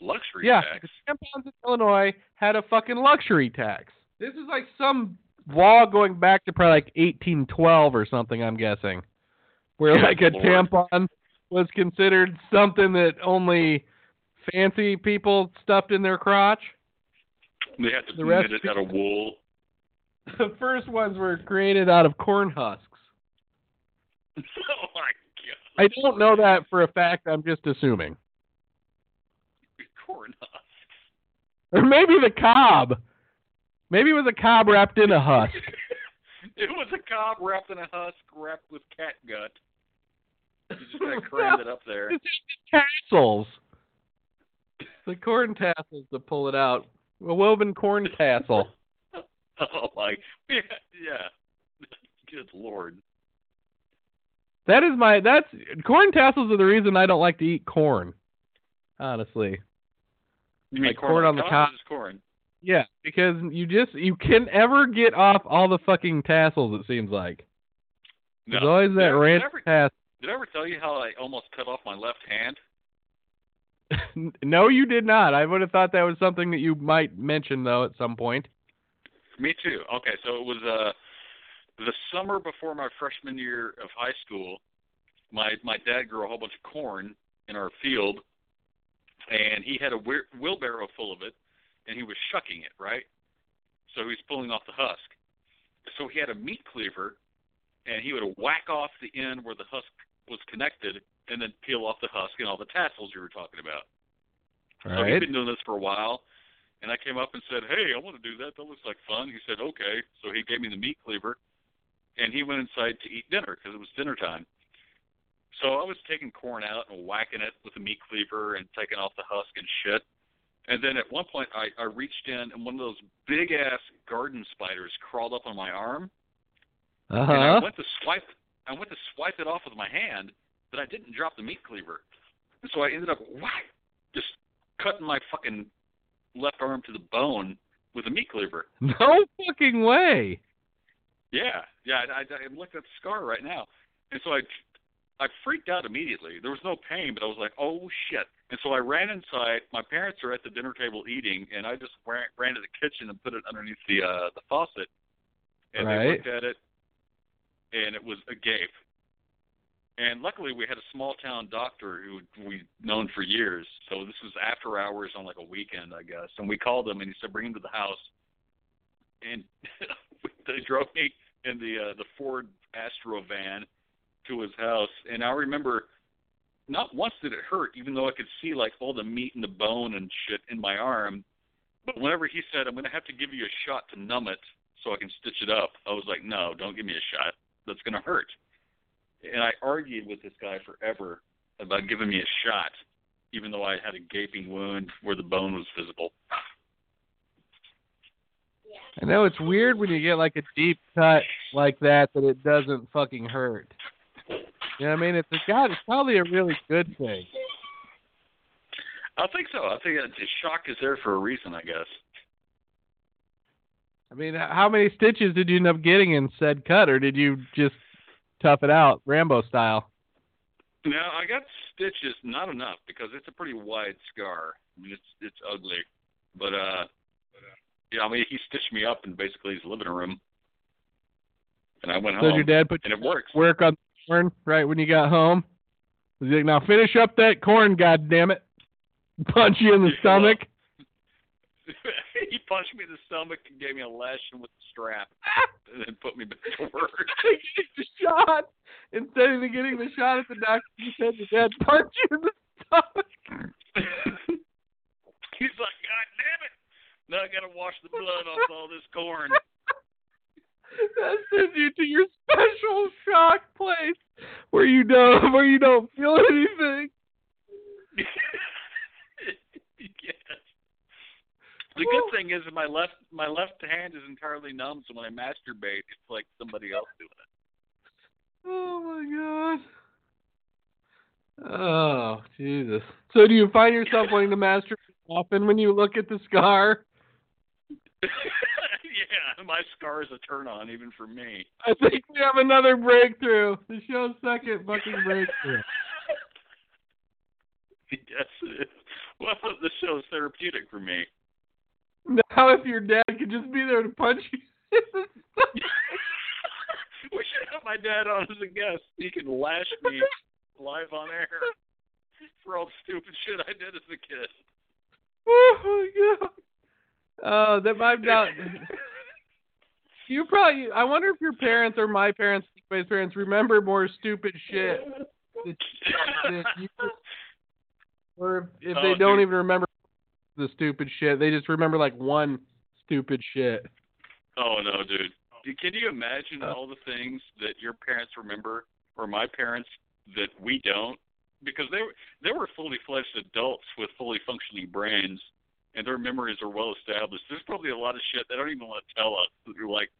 D: Luxury
C: Yeah,
D: tax.
C: the tampons in Illinois had a fucking luxury tax. This is like some law going back to probably like 1812 or something. I'm guessing, where like a
D: Lord.
C: tampon was considered something that only fancy people stuffed in their crotch.
D: They had to
C: The
D: knit it out of wool. [LAUGHS]
C: The first ones were created out of corn husks. [LAUGHS]
D: oh my god.
C: I don't know that for a fact. I'm just assuming,
D: Corn husks.
C: or maybe the cob. Maybe it was a cob wrapped in a husk. [LAUGHS]
D: it was a cob wrapped in a husk, wrapped with cat You just gotta [LAUGHS] cram it up there.
C: It's just tassels. The corn tassels to pull it out. A woven corn tassel. [LAUGHS]
D: Oh my, yeah, yeah. [LAUGHS] Good lord.
C: That is my. That's corn tassels are the reason I don't like to eat corn. Honestly,
D: You mean
C: Like corn on the
D: cob?
C: cob?
D: or just corn.
C: yeah, because you just you can never get off all the fucking tassels. It seems like
D: No.
C: there's always that random
D: did
C: tassel.
D: Did I ever tell you how I almost cut off my left hand? [LAUGHS]
C: no, you did not. I would have thought that was something that you might mention though at some point.
D: Me too. Okay, so it was uh the summer before my freshman year of high school. My my dad grew a whole bunch of corn in our field, and he had a whe- wheelbarrow full of it, and he was shucking it right. So he was pulling off the husk. So he had a meat cleaver, and he would whack off the end where the husk was connected, and then peel off the husk and all the tassels you were talking about. So
C: Right.
D: he'd been doing this for a while, and I came up and said, "Hey, I want to do that. That looks like fun." He said, "Okay." So he gave me the meat cleaver, and he went inside to eat dinner because it was dinner time. So I was taking corn out and whacking it with the meat cleaver and taking off the husk and shit. And then at one point, I, I reached in, and one of those big ass garden spiders crawled up on my arm,
C: Uh
D: and I went to swipe. I went to swipe it off with my hand, but I didn't drop the meat cleaver, and so I ended up whack, just cutting my fucking left arm to the bone with a meat cleaver. [LAUGHS]
C: No fucking way.
D: Yeah, yeah. I, I, I looked at the scar right now, and so I, I freaked out immediately. There was no pain, but I was like, "Oh shit!" And so I ran inside. My parents are at the dinner table eating, and I just ran, ran to the kitchen and put it underneath the uh, the faucet. And they looked at it, and it was a gape. And luckily, we had a small town doctor who we'd known for years. So this was after hours on like a weekend, I guess. And we called him, and he said, "Bring him to the house." And [LAUGHS] they drove me in the uh, the Ford Astro van to his house. And I remember, not once did it hurt, even though I could see like all the meat and the bone and shit in my arm. But whenever he said, "I'm going to have to give you a shot to numb it so I can stitch it up," I was like, "No, don't give me a shot. That's going to hurt." And I argued with this guy forever about giving me a shot, even though I had a gaping wound where the bone was visible.
C: I know it's weird when you get like a deep cut like that that it doesn't fucking hurt. You know what I mean? It's a God. It's probably a really good thing.
D: I think so. I think that the shock is there for a reason, I guess.
C: I mean, how many stitches did you end up getting in said cut, or did you just tough it out, Rambo style?
D: Now I got stitches, not enough because it's a pretty wide scar. I mean, it's it's ugly, but uh, yeah. I mean, he stitched me up in basically his living room, and I went
C: So
D: home,
C: your dad put
D: and it works.
C: work on corn right when you got home? Was he like, now finish up that corn, God damn it! Punch you in the [LAUGHS]
D: Yeah.
C: stomach. [LAUGHS] [LAUGHS]
D: he punched me in the stomach and gave me a lashing with the strap, [LAUGHS] and then put me back to work. [LAUGHS]
C: the shot instead of getting the shot at the doctor. he said your dad punch you in the stomach.
D: He's like, God damn it! Now I gotta wash the blood off all this corn.
C: That sends you to your special shock place where you don't where you don't feel anything.
D: yes. The good thing is my left my left hand is entirely numb, so when I masturbate, it's like somebody else doing it.
C: Oh my god. Oh Jesus. So do you find yourself [LAUGHS] wanting to masturbate often when you look at the scar? [LAUGHS]
D: yeah, my scar is a turn on even for me.
C: I think we have another breakthrough. The show's second fucking breakthrough. [LAUGHS]
D: yes, it is. Well, the show's therapeutic for me.
C: Now if your dad could just be there to punch you [LAUGHS] in the stomach.
D: we should have my dad on as a guest. He can lash me live on air for all the stupid shit I did as a kid.
C: Oh my god. Oh, that might not. [LAUGHS] You probably. I wonder if your parents or my parents, my parents, remember more stupid shit, that, that you, [LAUGHS] or if
D: Oh,
C: they don't
D: dude.
C: even remember the stupid shit, they just remember like one stupid shit.
D: Oh no, dude. Can you imagine uh. all the things that your parents remember or my parents that we don't? Because they were they were fully fledged adults with fully functioning brains and their memories are well established. There's probably a lot of shit they don't even want to tell us. You're like,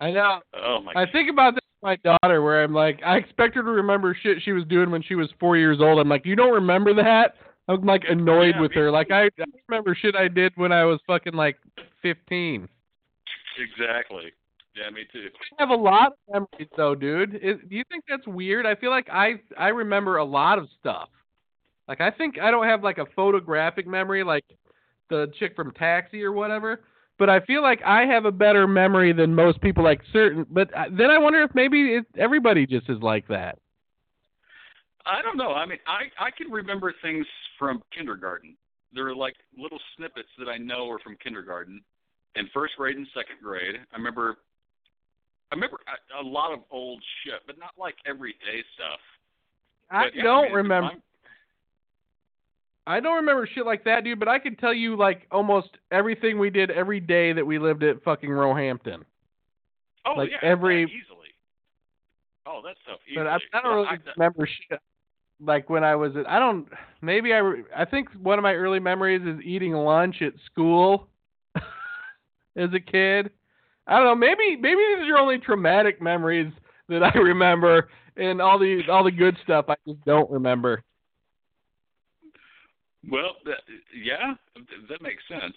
C: I know.
D: oh my
C: I think about this with my daughter, where I'm like, I expect her to remember shit she was doing when she was four years old. I'm like, you don't remember that? I'm like annoyed
D: Yeah,
C: with her. Like I, I remember shit I did when I was fucking like 15.
D: exactly. Yeah, me too.
C: I have a lot of memories though, dude. Is, do you think that's weird? I feel like I I remember a lot of stuff. Like I think I don't have like a photographic memory like the chick from Taxi or whatever. But I feel like I have a better memory than most people. Like certain, but uh, then I wonder if maybe it, everybody just is like that.
D: I don't know. I mean, I I can remember things from kindergarten. There are like little snippets that I know are from kindergarten, and first grade and second grade. I remember. I remember a, a lot of old shit, but not like everyday stuff.
C: I
D: But, yeah,
C: don't
D: mean,
C: remember.
D: I'm-
C: I don't remember shit like that, dude. But I can tell you like almost everything we did every day that we lived at fucking Roehampton.
D: Oh
C: Like
D: yeah,
C: every-
D: yeah, easily. Oh, that stuff easily.
C: But I, I don't really remember shit. Like when I was at, I don't. Maybe I. I think one of my early memories is eating lunch at school [LAUGHS] as a kid. I don't know. Maybe maybe these are only traumatic memories that I [LAUGHS] remember, and all the all the good stuff I just don't remember.
D: Well, that, yeah, that makes sense.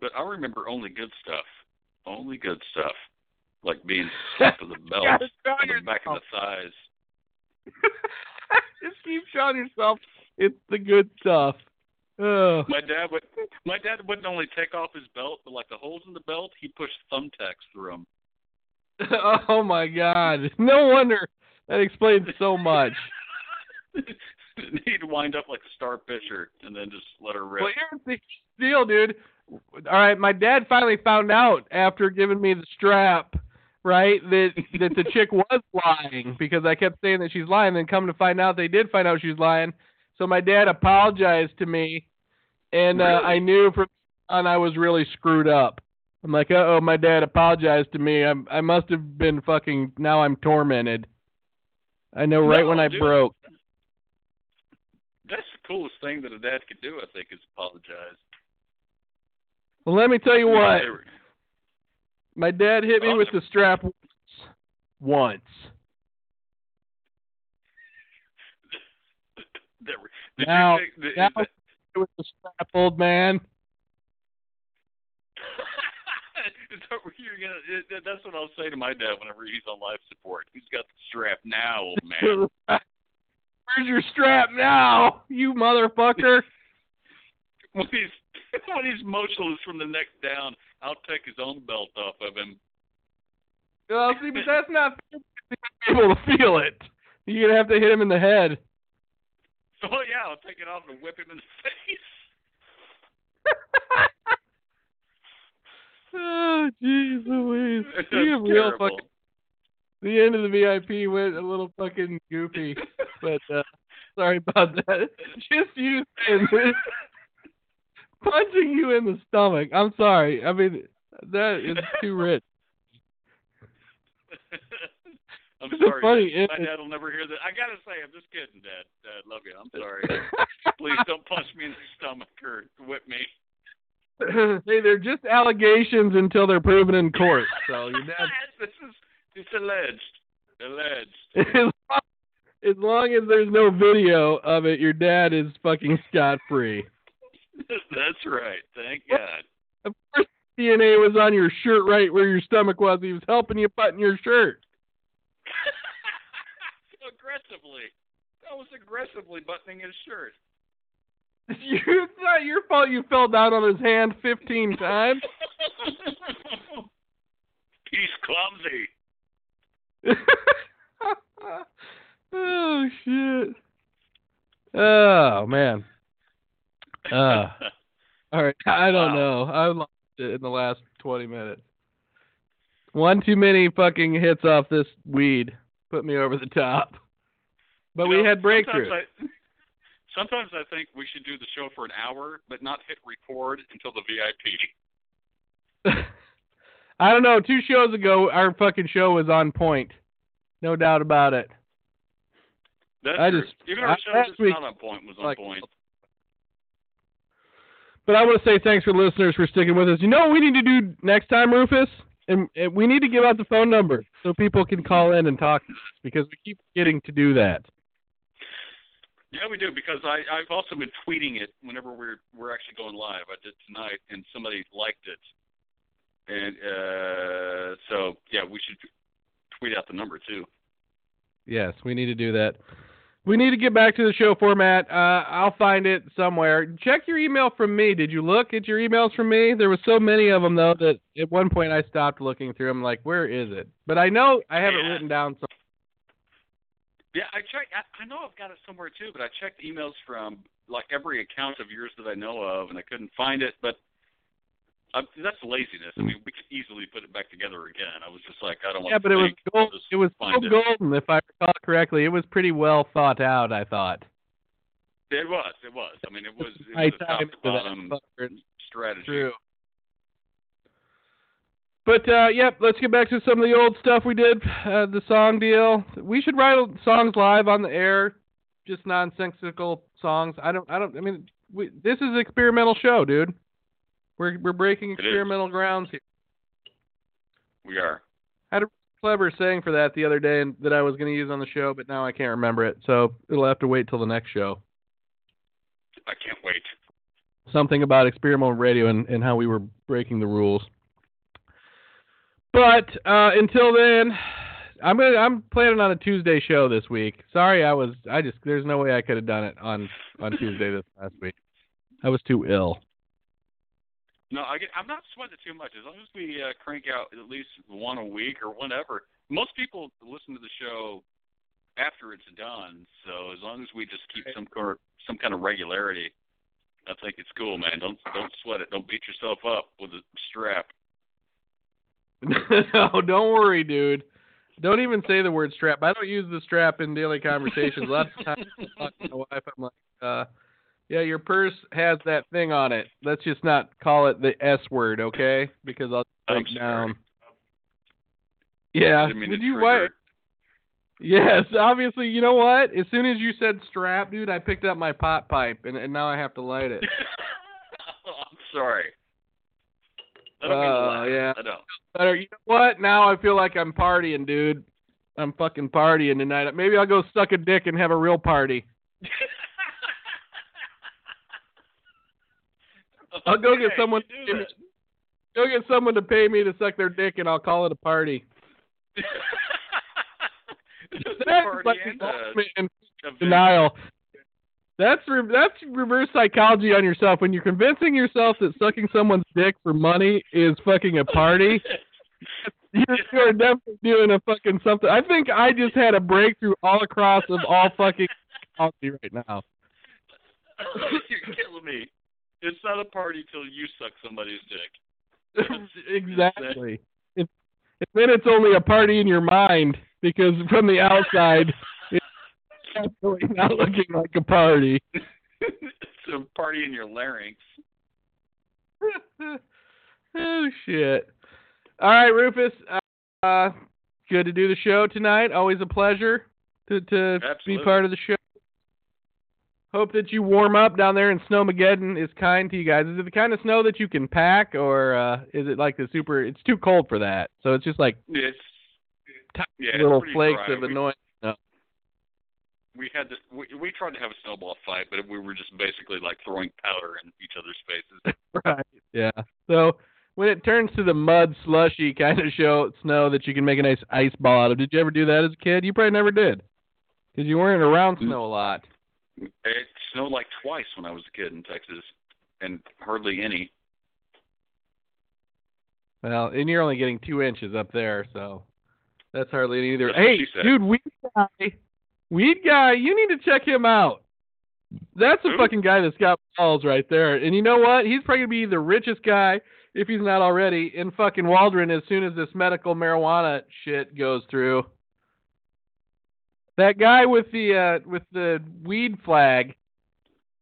D: But I remember only good stuff. Only good stuff, like being [LAUGHS] stuck to the belt, on the back of the thighs. [LAUGHS]
C: just keep showing yourself it's the good stuff. Oh.
D: My dad would. My dad wouldn't only take off his belt, but like the holes in the belt, he pushed thumbtacks through them. [LAUGHS]
C: oh my God! No wonder that explains so much. [LAUGHS]
D: He'd wind up like a star pitcher and then just let her rip.
C: Well, here's the deal, dude. All right, my dad finally found out after giving me the strap, right, that [LAUGHS] that the chick was lying because I kept saying that she's lying. Then come to find out, they did find out she was lying. So my dad apologized to me, and uh,
D: Really?
C: I knew from on I was really screwed up. I'm like, uh oh, my dad apologized to me. I'm, I must have been fucking. Now I'm tormented. I know right
D: No,
C: when I
D: dude.
C: broke.
D: That's the coolest thing that a dad could do, I think, is apologize.
C: Well, let me tell you what. My dad hit me with the strap once. Once.
D: Did
C: Now-
D: you
C: now- With the strap, old man. [LAUGHS]
D: That you're gonna? That's what I'll say to my dad whenever he's on life support. He's got the strap now, old [LAUGHS] man.
C: Where's your strap now, you motherfucker? [LAUGHS]
D: when he's when he's motionless from the neck down, I'll take his own belt off of him.
C: well, see, but that's not [LAUGHS] able to feel it. You're gonna have to hit him in the head.
D: Oh yeah, I'll take it off and whip him in the [LAUGHS] face. [LAUGHS]
C: oh, jeez Louise. Have real fucking. The end of the VIP went a little fucking goofy, but uh, sorry about that. Just you saying this, punching you in the stomach. I'm sorry. I mean, that is too rich. [LAUGHS]
D: I'm sorry.
C: funny
D: Dad. My dad will never hear that. I gotta say, I'm just kidding, Dad. Dad, love you. I'm sorry. [LAUGHS] Please don't punch me in the stomach or whip me. [LAUGHS]
C: hey, they're just allegations until they're proven in court. So your dad,
D: this is it's alleged. Alleged.
C: as long, as long as there's no video of it, your dad is fucking scot free. [LAUGHS]
D: That's right. Thank God.
C: Of course, DNA was on your shirt right where your stomach was. He was helping you button your shirt. [LAUGHS]
D: aggressively. That was aggressively buttoning his shirt. [LAUGHS]
C: You, it's not your fault you fell down on his hand 15 times.
D: He's clumsy.
C: oh, shit. Oh, man. Uh, [LAUGHS] all right. I don't
D: Wow.
C: know. I lost it in the last 20 minutes. One too many fucking hits off this weed put me over the top. But
D: You
C: we
D: know,
C: had breakthrough.
D: Sometimes I, sometimes I think we should do the show for an hour, but not hit record until the VIP. [LAUGHS]
C: I don't know. Two shows ago, our fucking show was on point. No doubt about it.
D: That's
C: I
D: true.
C: just-
D: Even
C: I-
D: our show
C: last
D: that's
C: week-
D: not on point was on
C: like-
D: point.
C: But I want to say thanks for listeners for sticking with us. You know what we need to do next time, Rufus? And, and we need to give out the phone number so people can call in and talk to us because we keep getting to do that.
D: Yeah, we do because I I've also been tweeting it whenever we're we're actually going live. I did tonight, and somebody liked it, and uh so yeah, we should tweet out the number too.
C: Yes, we need to do that. We need to get back to the show format. Uh, I'll find it somewhere. Check your email from me. Did you look at your emails from me? There was so many of them though that at one point I stopped looking through. them. like, where is it? But I know I have it written down. So
D: Yeah, I checked. I, I know I've got it somewhere too, but I checked emails from like every account of yours that I know of, and I couldn't find it. But uh, that's laziness. I mean, we could easily put it back together again. I was just like, I don't want
C: yeah,
D: to
C: but it was gold. It was so
D: it.
C: golden, if I recall correctly. It was pretty well thought out. I thought.
D: It was. It was. I mean, it was. It was a top to bottom strategy.
C: True. But uh yep, let's get back to some of the old stuff we did. Uh, the song deal. We should write songs live on the air, just nonsensical songs. I don't. I don't. I mean, we, this is an experimental show, dude. We're we're breaking experimental grounds here.
D: We are.
C: I had a clever saying for that the other day, and that I was going to use on the show, but now I can't remember it. So it'll have to wait till the next show.
D: I can't wait.
C: something about experimental radio and, and how we were breaking the rules. But uh, until then, I'm gonna I'm planning on a Tuesday show this week. Sorry, I was I just there's no way I could have done it on on Tuesday this last week. I was too ill.
D: No, I get, I'm not sweating too much. As long as we uh, crank out at least one a week or whatever. Most people listen to the show after it's done, so as long as we just keep some kind some kind of regularity, I think it's cool, man. Don't don't sweat it. Don't beat yourself up with a strap. [LAUGHS]
C: no, don't worry, dude. Don't even say the word strap. I don't use the strap in daily conversations. A lot of times I talk to my wife, I'm like, uh, yeah, your purse has that thing on it. Let's just not call it the S word, okay? Because I'll
D: I'm sorry.
C: down. Yeah. Did you what? Yes, obviously. You know what? As soon as you said strap, dude, I picked up my pot pipe, and, and now I have to light it. [LAUGHS]
D: Oh, I'm sorry. I don't mean to
C: Oh,
D: laugh.
C: yeah.
D: I don't.
C: Better. You know what? Now I feel like I'm partying, dude. I'm fucking partying tonight. Maybe I'll go suck a dick and have a real party. [LAUGHS] I'll go get someone.
D: that.
C: Go get someone to pay me to suck their dick, and I'll call it a party. [LAUGHS] That's like
D: and
C: the
D: a
C: ultimate in
D: event.
C: denial. That's re- that's reverse psychology on yourself. When you're convincing yourself that sucking someone's dick for money is fucking a party, [LAUGHS] you're, you're definitely doing a fucking something. I think I just had a breakthrough all across of all fucking psychology right now. [LAUGHS]
D: You're killing me. It's not a party till you suck somebody's dick. [LAUGHS]
C: exactly. If, if then it's only a party in your mind because from the outside [LAUGHS] it's definitely not looking like a party.
D: it's a party in your larynx. [LAUGHS]
C: oh shit! All right, Rufus. Uh, good to do the show tonight. Always a pleasure to to be part of the show. Hope that you warm up down there and Snowmageddon is kind to you guys. Is it the kind of snow that you can pack, or uh, is it like the super? It's too cold for that, so it's just like
D: It's
C: tiny
D: yeah,
C: little
D: pretty
C: flakes
D: dry.
C: of
D: We-
C: annoying.
D: we had this. We, we tried to have a snowball fight, but we were just basically like throwing powder in each other's faces. [LAUGHS]
C: Right. Yeah. So when it turns to the mud slushy kind of show snow that you can make a nice ice ball out of, did you ever do that as a kid? You probably never did, because you weren't around snow a lot.
D: It snowed like twice when I was a kid in Texas, and hardly any.
C: Well, and you're only getting two inches up there, so that's hardly any either.
D: That's
C: Hey, dude, weed guy, weed guy, you need to check him out. That's a fucking guy that's got balls right there. And you know what? He's probably gonna be the richest guy, if he's not already, in fucking Waldron as soon as this medical marijuana shit goes through. That guy with the uh with the weed flag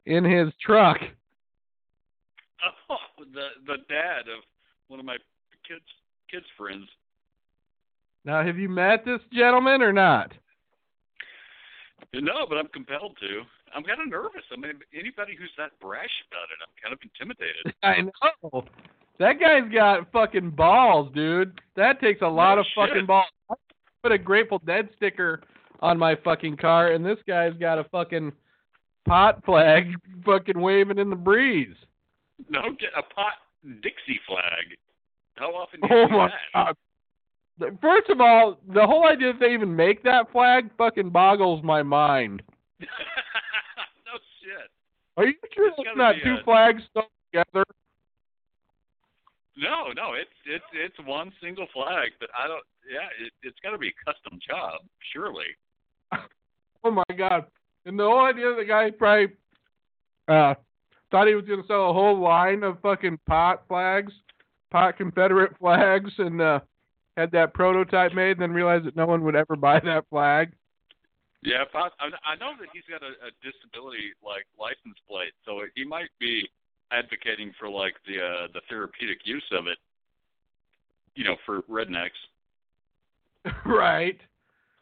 C: in his truck. [LAUGHS]
D: Oh, the the dad of one of my kids kids friends.
C: Now, have you met this gentleman or not?
D: No, but I'm compelled to. I'm kind of nervous. I mean, anybody who's that brash about it, I'm kind of intimidated. [LAUGHS]
C: I know. That guy's got fucking balls, dude. That takes a lot
D: No
C: of fucking balls. I put a Grateful Dead sticker on my fucking car, and this guy's got a fucking pot flag fucking waving in the breeze.
D: No, get a pot Dixie flag. How often do you
C: Oh my
D: that?
C: god. First of all, the whole idea that they even make that flag fucking boggles my mind. [LAUGHS]
D: no shit.
C: Are you sure
D: It's
C: it's not two
D: a-
C: flags stuck together?
D: No, no, it's it's it's one single flag, but I don't. Yeah, it, it's got to be a custom job, surely. [LAUGHS]
C: Oh my god! And the whole idea the guy probably uh thought he was gonna sell a whole line of fucking pot flags, pot Confederate flags, and uh had that prototype made, and then realized that no one would ever buy that flag.
D: Yeah, I, I know that he's got a, a disability like license plate, so he might be advocating for like the uh, the therapeutic use of it. You know, for rednecks. [LAUGHS]
C: right.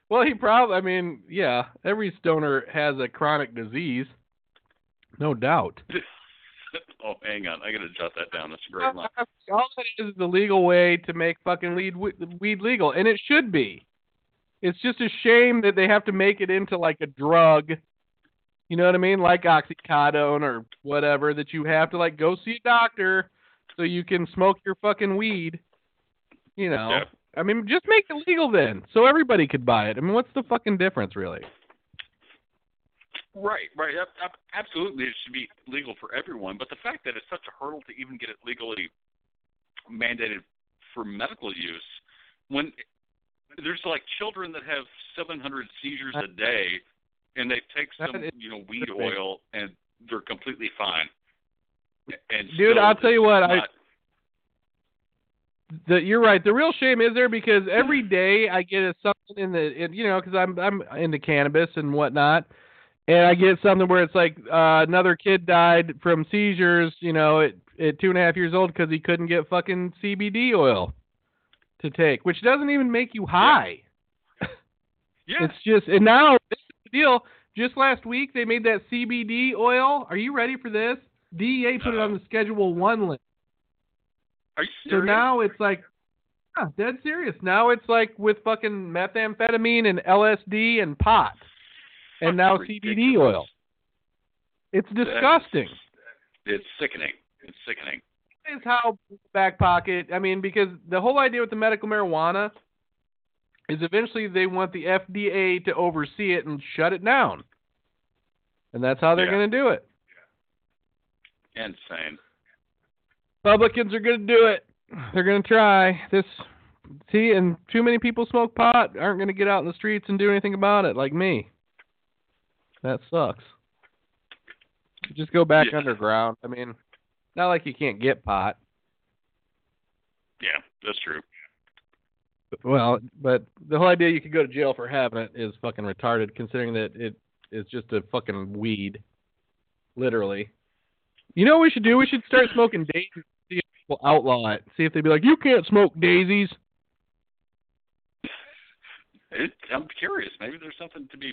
C: Well, he probably. I mean, yeah. Every stoner has a chronic disease, no doubt. [LAUGHS]
D: oh, hang on, I gotta jot that down. That's a great line.
C: All that is is the legal way to make fucking weed weed legal, and it should be. It's just a shame that they have to make it into like a drug. You know what I mean? Like oxycodone or whatever that you have to like go see a doctor so you can smoke your fucking weed. You know.
D: Yeah.
C: I mean, just make it legal then, so everybody could buy it. I mean, what's the fucking difference, really?
D: Right, right. Ab- ab- Absolutely, it should be legal for everyone. But the fact that it's such a hurdle to even get it legally mandated for medical use, when there's like children that have 700 seizures a day, and they take some, you know, weed oil, and they're completely fine. And
C: Dude, I'll tell you what, I-
D: not-
C: The, you're right. The real shame is there because every day I get a something in the, in, you know, because I'm I'm into cannabis and whatnot, and I get something where it's like uh, another kid died from seizures, you know, at at two and a half years old because he couldn't get fucking CBD oil to take, which doesn't even make you high. [LAUGHS]
D: yeah,
C: It's just, and now this is the deal. Just last week they made that CBD oil. Are you ready for this? DEA put it on the Schedule One list.
D: Are you
C: So now it's like, yeah, dead serious. Now it's like with fucking methamphetamine and LSD and pot, and now CBD oil. It's disgusting.
D: It's sickening. It's sickening.
C: Is how back pocket. I mean, because the whole idea with the medical marijuana is eventually they want the FDA to oversee it and shut it down, and that's how they're
D: Yeah.
C: going to do it. Yeah.
D: Insane.
C: Republicans are going to do it. They're going to try this. See, and too many people smoke pot aren't going to get out in the streets and do anything about it, like me. That sucks. Just go back
D: Yeah.
C: underground. I mean, not like you can't get pot.
D: Yeah, that's true.
C: Well, but the whole idea you could go to jail for having it is fucking retarded, considering that it is just a fucking weed, literally. You know what we should do? We should start smoking daisies. People outlaw it. See if they'd be like, "You can't smoke daisies."
D: It, I'm curious. Maybe there's something to be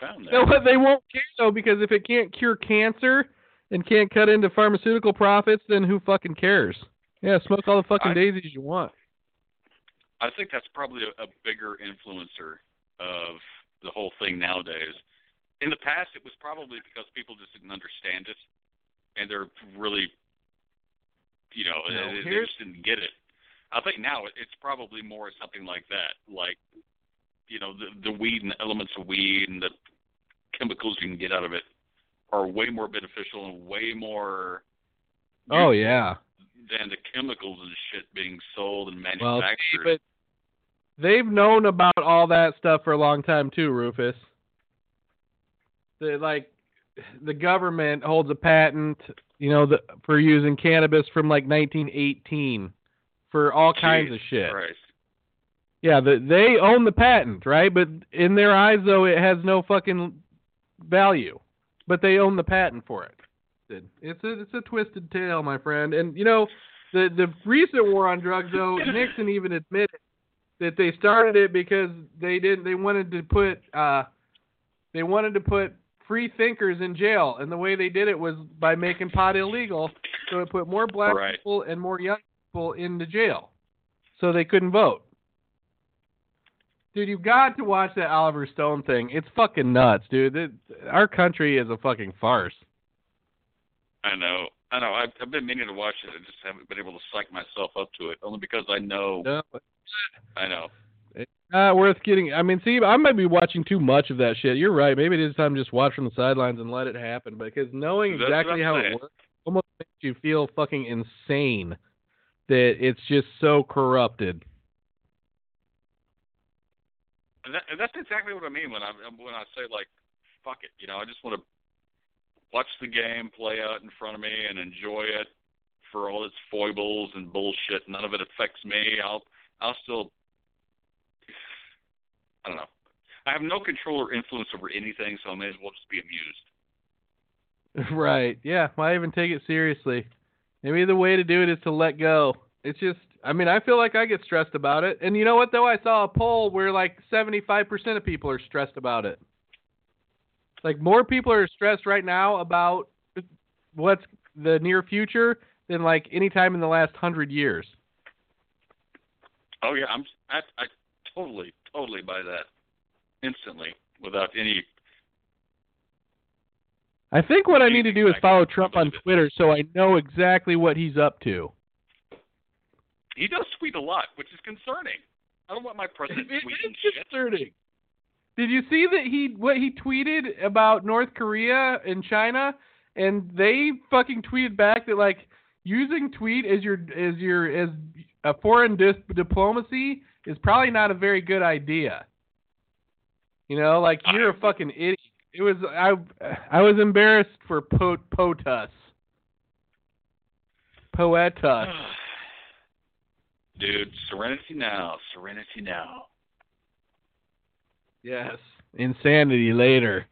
D: found there.
C: what? They won't care though, because if it can't cure cancer and can't cut into pharmaceutical profits, then who fucking cares? Yeah, smoke all the fucking
D: I-
C: daisies you want.
D: I think that's probably a, a bigger influencer of the whole thing nowadays. In the past, it was probably because people just didn't understand it, and they're really, you know,
C: No,
D: they, they just didn't get it. I think now it's probably more something like that, like, you know, the the weed and the elements of weed and the chemicals you can get out of it are way more beneficial and way more.
C: Oh yeah.
D: Than the chemicals and shit being sold and
C: Well,
D: manufactured.
C: see, but they've known about all that stuff for a long time too, Rufus. They like the government holds a patent, you know, the, for using cannabis from like 1918 for all kinds of shit.
D: Christ.
C: Yeah, the, they own the patent, right? But in their eyes, though, it has no fucking value. But they own the patent for it. It's a it's a twisted tale, my friend. And you know, the the recent war on drugs, though, [LAUGHS] Nixon even admitted that they started it because they didn't they wanted to put uh they wanted to put free thinkers in jail, and the way they did it was by making pot illegal, so it put more black
D: Right.
C: people and more young people into jail, so they couldn't vote. Dude, you've got to watch that Oliver Stone thing. It's fucking nuts, dude. It, our country is a fucking farce.
D: I know. I know. I've, I've been meaning to watch it. I just haven't been able to psych myself up to it, only because I know.
C: No,
D: I know.
C: Not worth getting. I mean, see, I might be watching too much of that shit. You're right. Maybe it is time to just watch from the sidelines and let it happen. Because knowing
D: That's
C: exactly how
D: saying.
C: it works almost makes you feel fucking insane. That it's just so corrupted.
D: And, that, and that's exactly what I mean when I when I say like, fuck it. You know, I just want to watch the game play out in front of me and enjoy it for all its foibles and bullshit. None of it affects me. I'll I'll still. I don't know. I have no control or influence over anything, so I may as well just be amused. [LAUGHS]
C: right. Yeah. Why even take it seriously? Maybe the way to do it is to let go. It's just, I mean, I feel like I get stressed about it. And you know what, though? I saw a poll where like 75% of people are stressed about it. Like, more people are stressed right now about what's the near future than like any time in the last hundred years.
D: Oh yeah, I'm I, I totally totally buy that instantly without any.
C: I think what I need to do is follow Trump on. Twitter so I know exactly what he's up to.
D: He does tweet a lot, which is concerning. I don't want my president
C: It is
D: tweeting shit.
C: concerning. Did you see that he what he tweeted about North Korea and China, and they fucking tweeted back that like using tweet as your as your as a foreign dis- diplomacy is probably not a very good idea. You know, like you're a fucking idiot. It was I I was embarrassed for po- POTUS. Poetus. [SIGHS]
D: Dude, serenity now, serenity now.
C: Yes. Insanity later.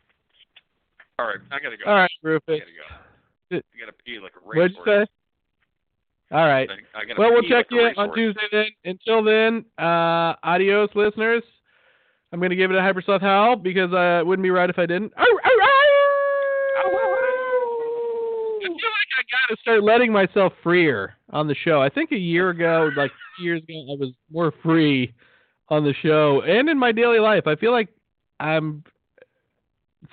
D: All right, I gotta go.
C: All right,
D: I
C: Rufus.
D: gotta go. I gotta pee like a racehorse.
C: What'd you say? All right.
D: I
C: Well, we'll check you on. Tuesday then. Until then, uh, adios, listeners. I'm going to give it a hypersloth howl because uh, it wouldn't be right if I didn't. I feel like I got to start letting myself freer on the show. I think a year ago, like years ago, I was more free on the show and in my daily life. I feel like I'm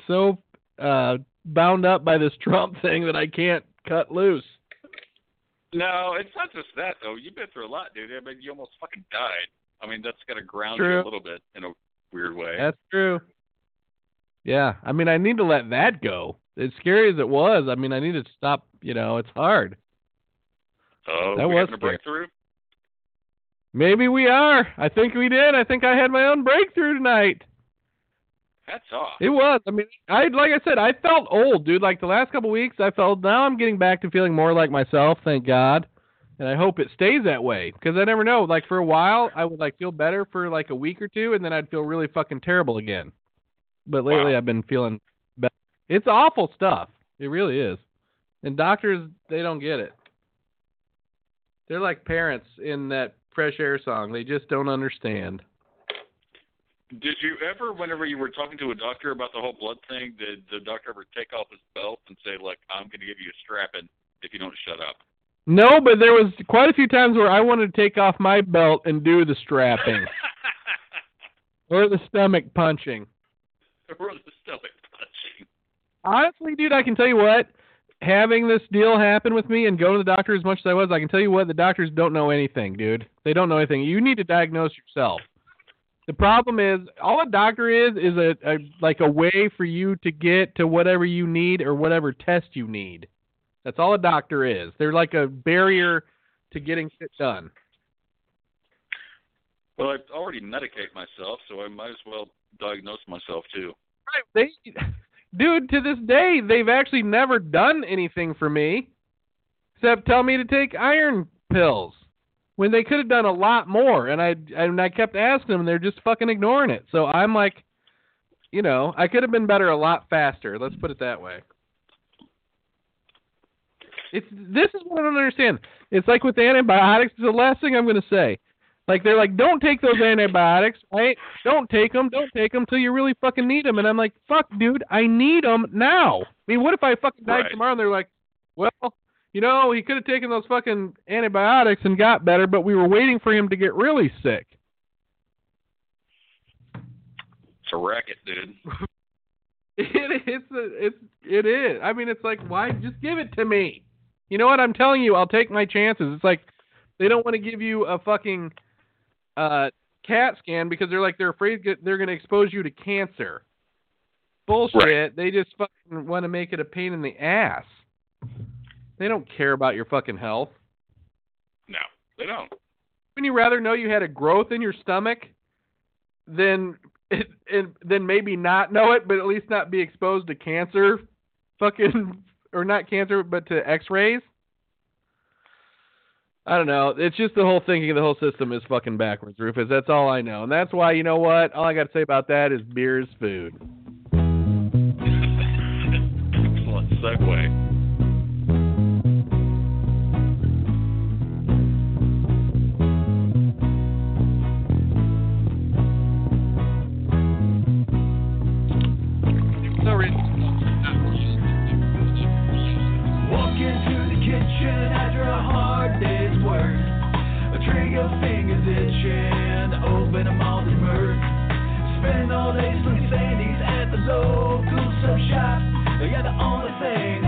C: so uh, bound up by this Trump [LAUGHS] thing that I can't cut loose.
D: No, it's not just that though. You've been through a lot, dude. I mean, you almost fucking died. I mean, that's got to ground you a little bit in a weird way.
C: That's true. Yeah, I mean, I need to let that go. As scary as it was, I mean, I need to stop. You know, it's hard.
D: oh,
C: that was
D: a breakthrough?
C: Maybe we are. I think we did. I think I had my own breakthrough tonight.
D: Hats off.
C: It was. I mean, I like I said, I felt old, dude. Like the last couple weeks, I felt. Now I'm getting back to feeling more like myself. Thank God. And I hope it stays that way because I never know. Like for a while, I would like feel better for like a week or two, and then I'd feel really fucking terrible again. But lately,
D: Wow.
C: I've been feeling better. It's awful stuff. It really is. And doctors, they don't get it. They're like parents in that Fresh Air song. They just don't understand.
D: Did you ever, whenever you were talking to a doctor about the whole blood thing, did the doctor ever take off his belt and say, "Look, I'm going to give you a strapping if you don't shut up"?
C: No, but there was quite a few times where I wanted to take off my belt and do the strapping [LAUGHS] or the stomach punching.
D: or the stomach punching.
C: Honestly, dude, I can tell you what. Having this deal happen with me and going to the doctor as much as I was, I can tell you what, the doctors don't know anything, dude. They don't know anything. You need to diagnose yourself. The problem is, all a doctor is is a, a like a way for you to get to whatever you need or whatever test you need. That's all a doctor is. They're like a barrier to getting shit done.
D: Well, I already medicate myself, so I might as well diagnose myself too.
C: Right. They, dude, to this day, they've actually never done anything for me except tell me to take iron pills when they could have done a lot more. And I and I kept asking them, and they're just fucking ignoring it. So I'm like, you know, I could have been better a lot faster. Let's put it that way. It's this is what I don't understand. It's like with antibiotics. The last thing I'm going to say. Like they're like, don't take those antibiotics, right? Don't take them, don't take them till you really fucking need them. And I'm like, fuck, dude, I need them now. I mean, what if I fucking die
D: Right.
C: tomorrow? And they're like, well, you know, he could have taken those fucking antibiotics and got better, but we were waiting for him to get really sick.
D: It's a racket, dude. [LAUGHS] [LAUGHS]
C: It it's a, it's it is. I mean, it's like, why just give it to me? You know what? I'm telling you, I'll take my chances. It's like they don't want to give you a fucking uh CAT scan because they're like they're afraid they're going to expose you to cancer. Bullshit.
D: Right.
C: They just fucking want to make it a pain in the ass. They don't care about your fucking health.
D: No, they don't.
C: Wouldn't you rather know you had a growth in your stomach than it, it, maybe not know it, but at least not be exposed to cancer, fucking [LAUGHS] or not cancer, but to X-rays. I don't know. It's just the whole thinking of the whole system is fucking backwards, Rufus. That's all I know, and that's why you know what. All I got to say about that is beer is food. [LAUGHS]
D: Excellent segue.
C: when
B: I'm on the merge. Spend all day swinging sandies at the local surf shop. Yeah, the only thing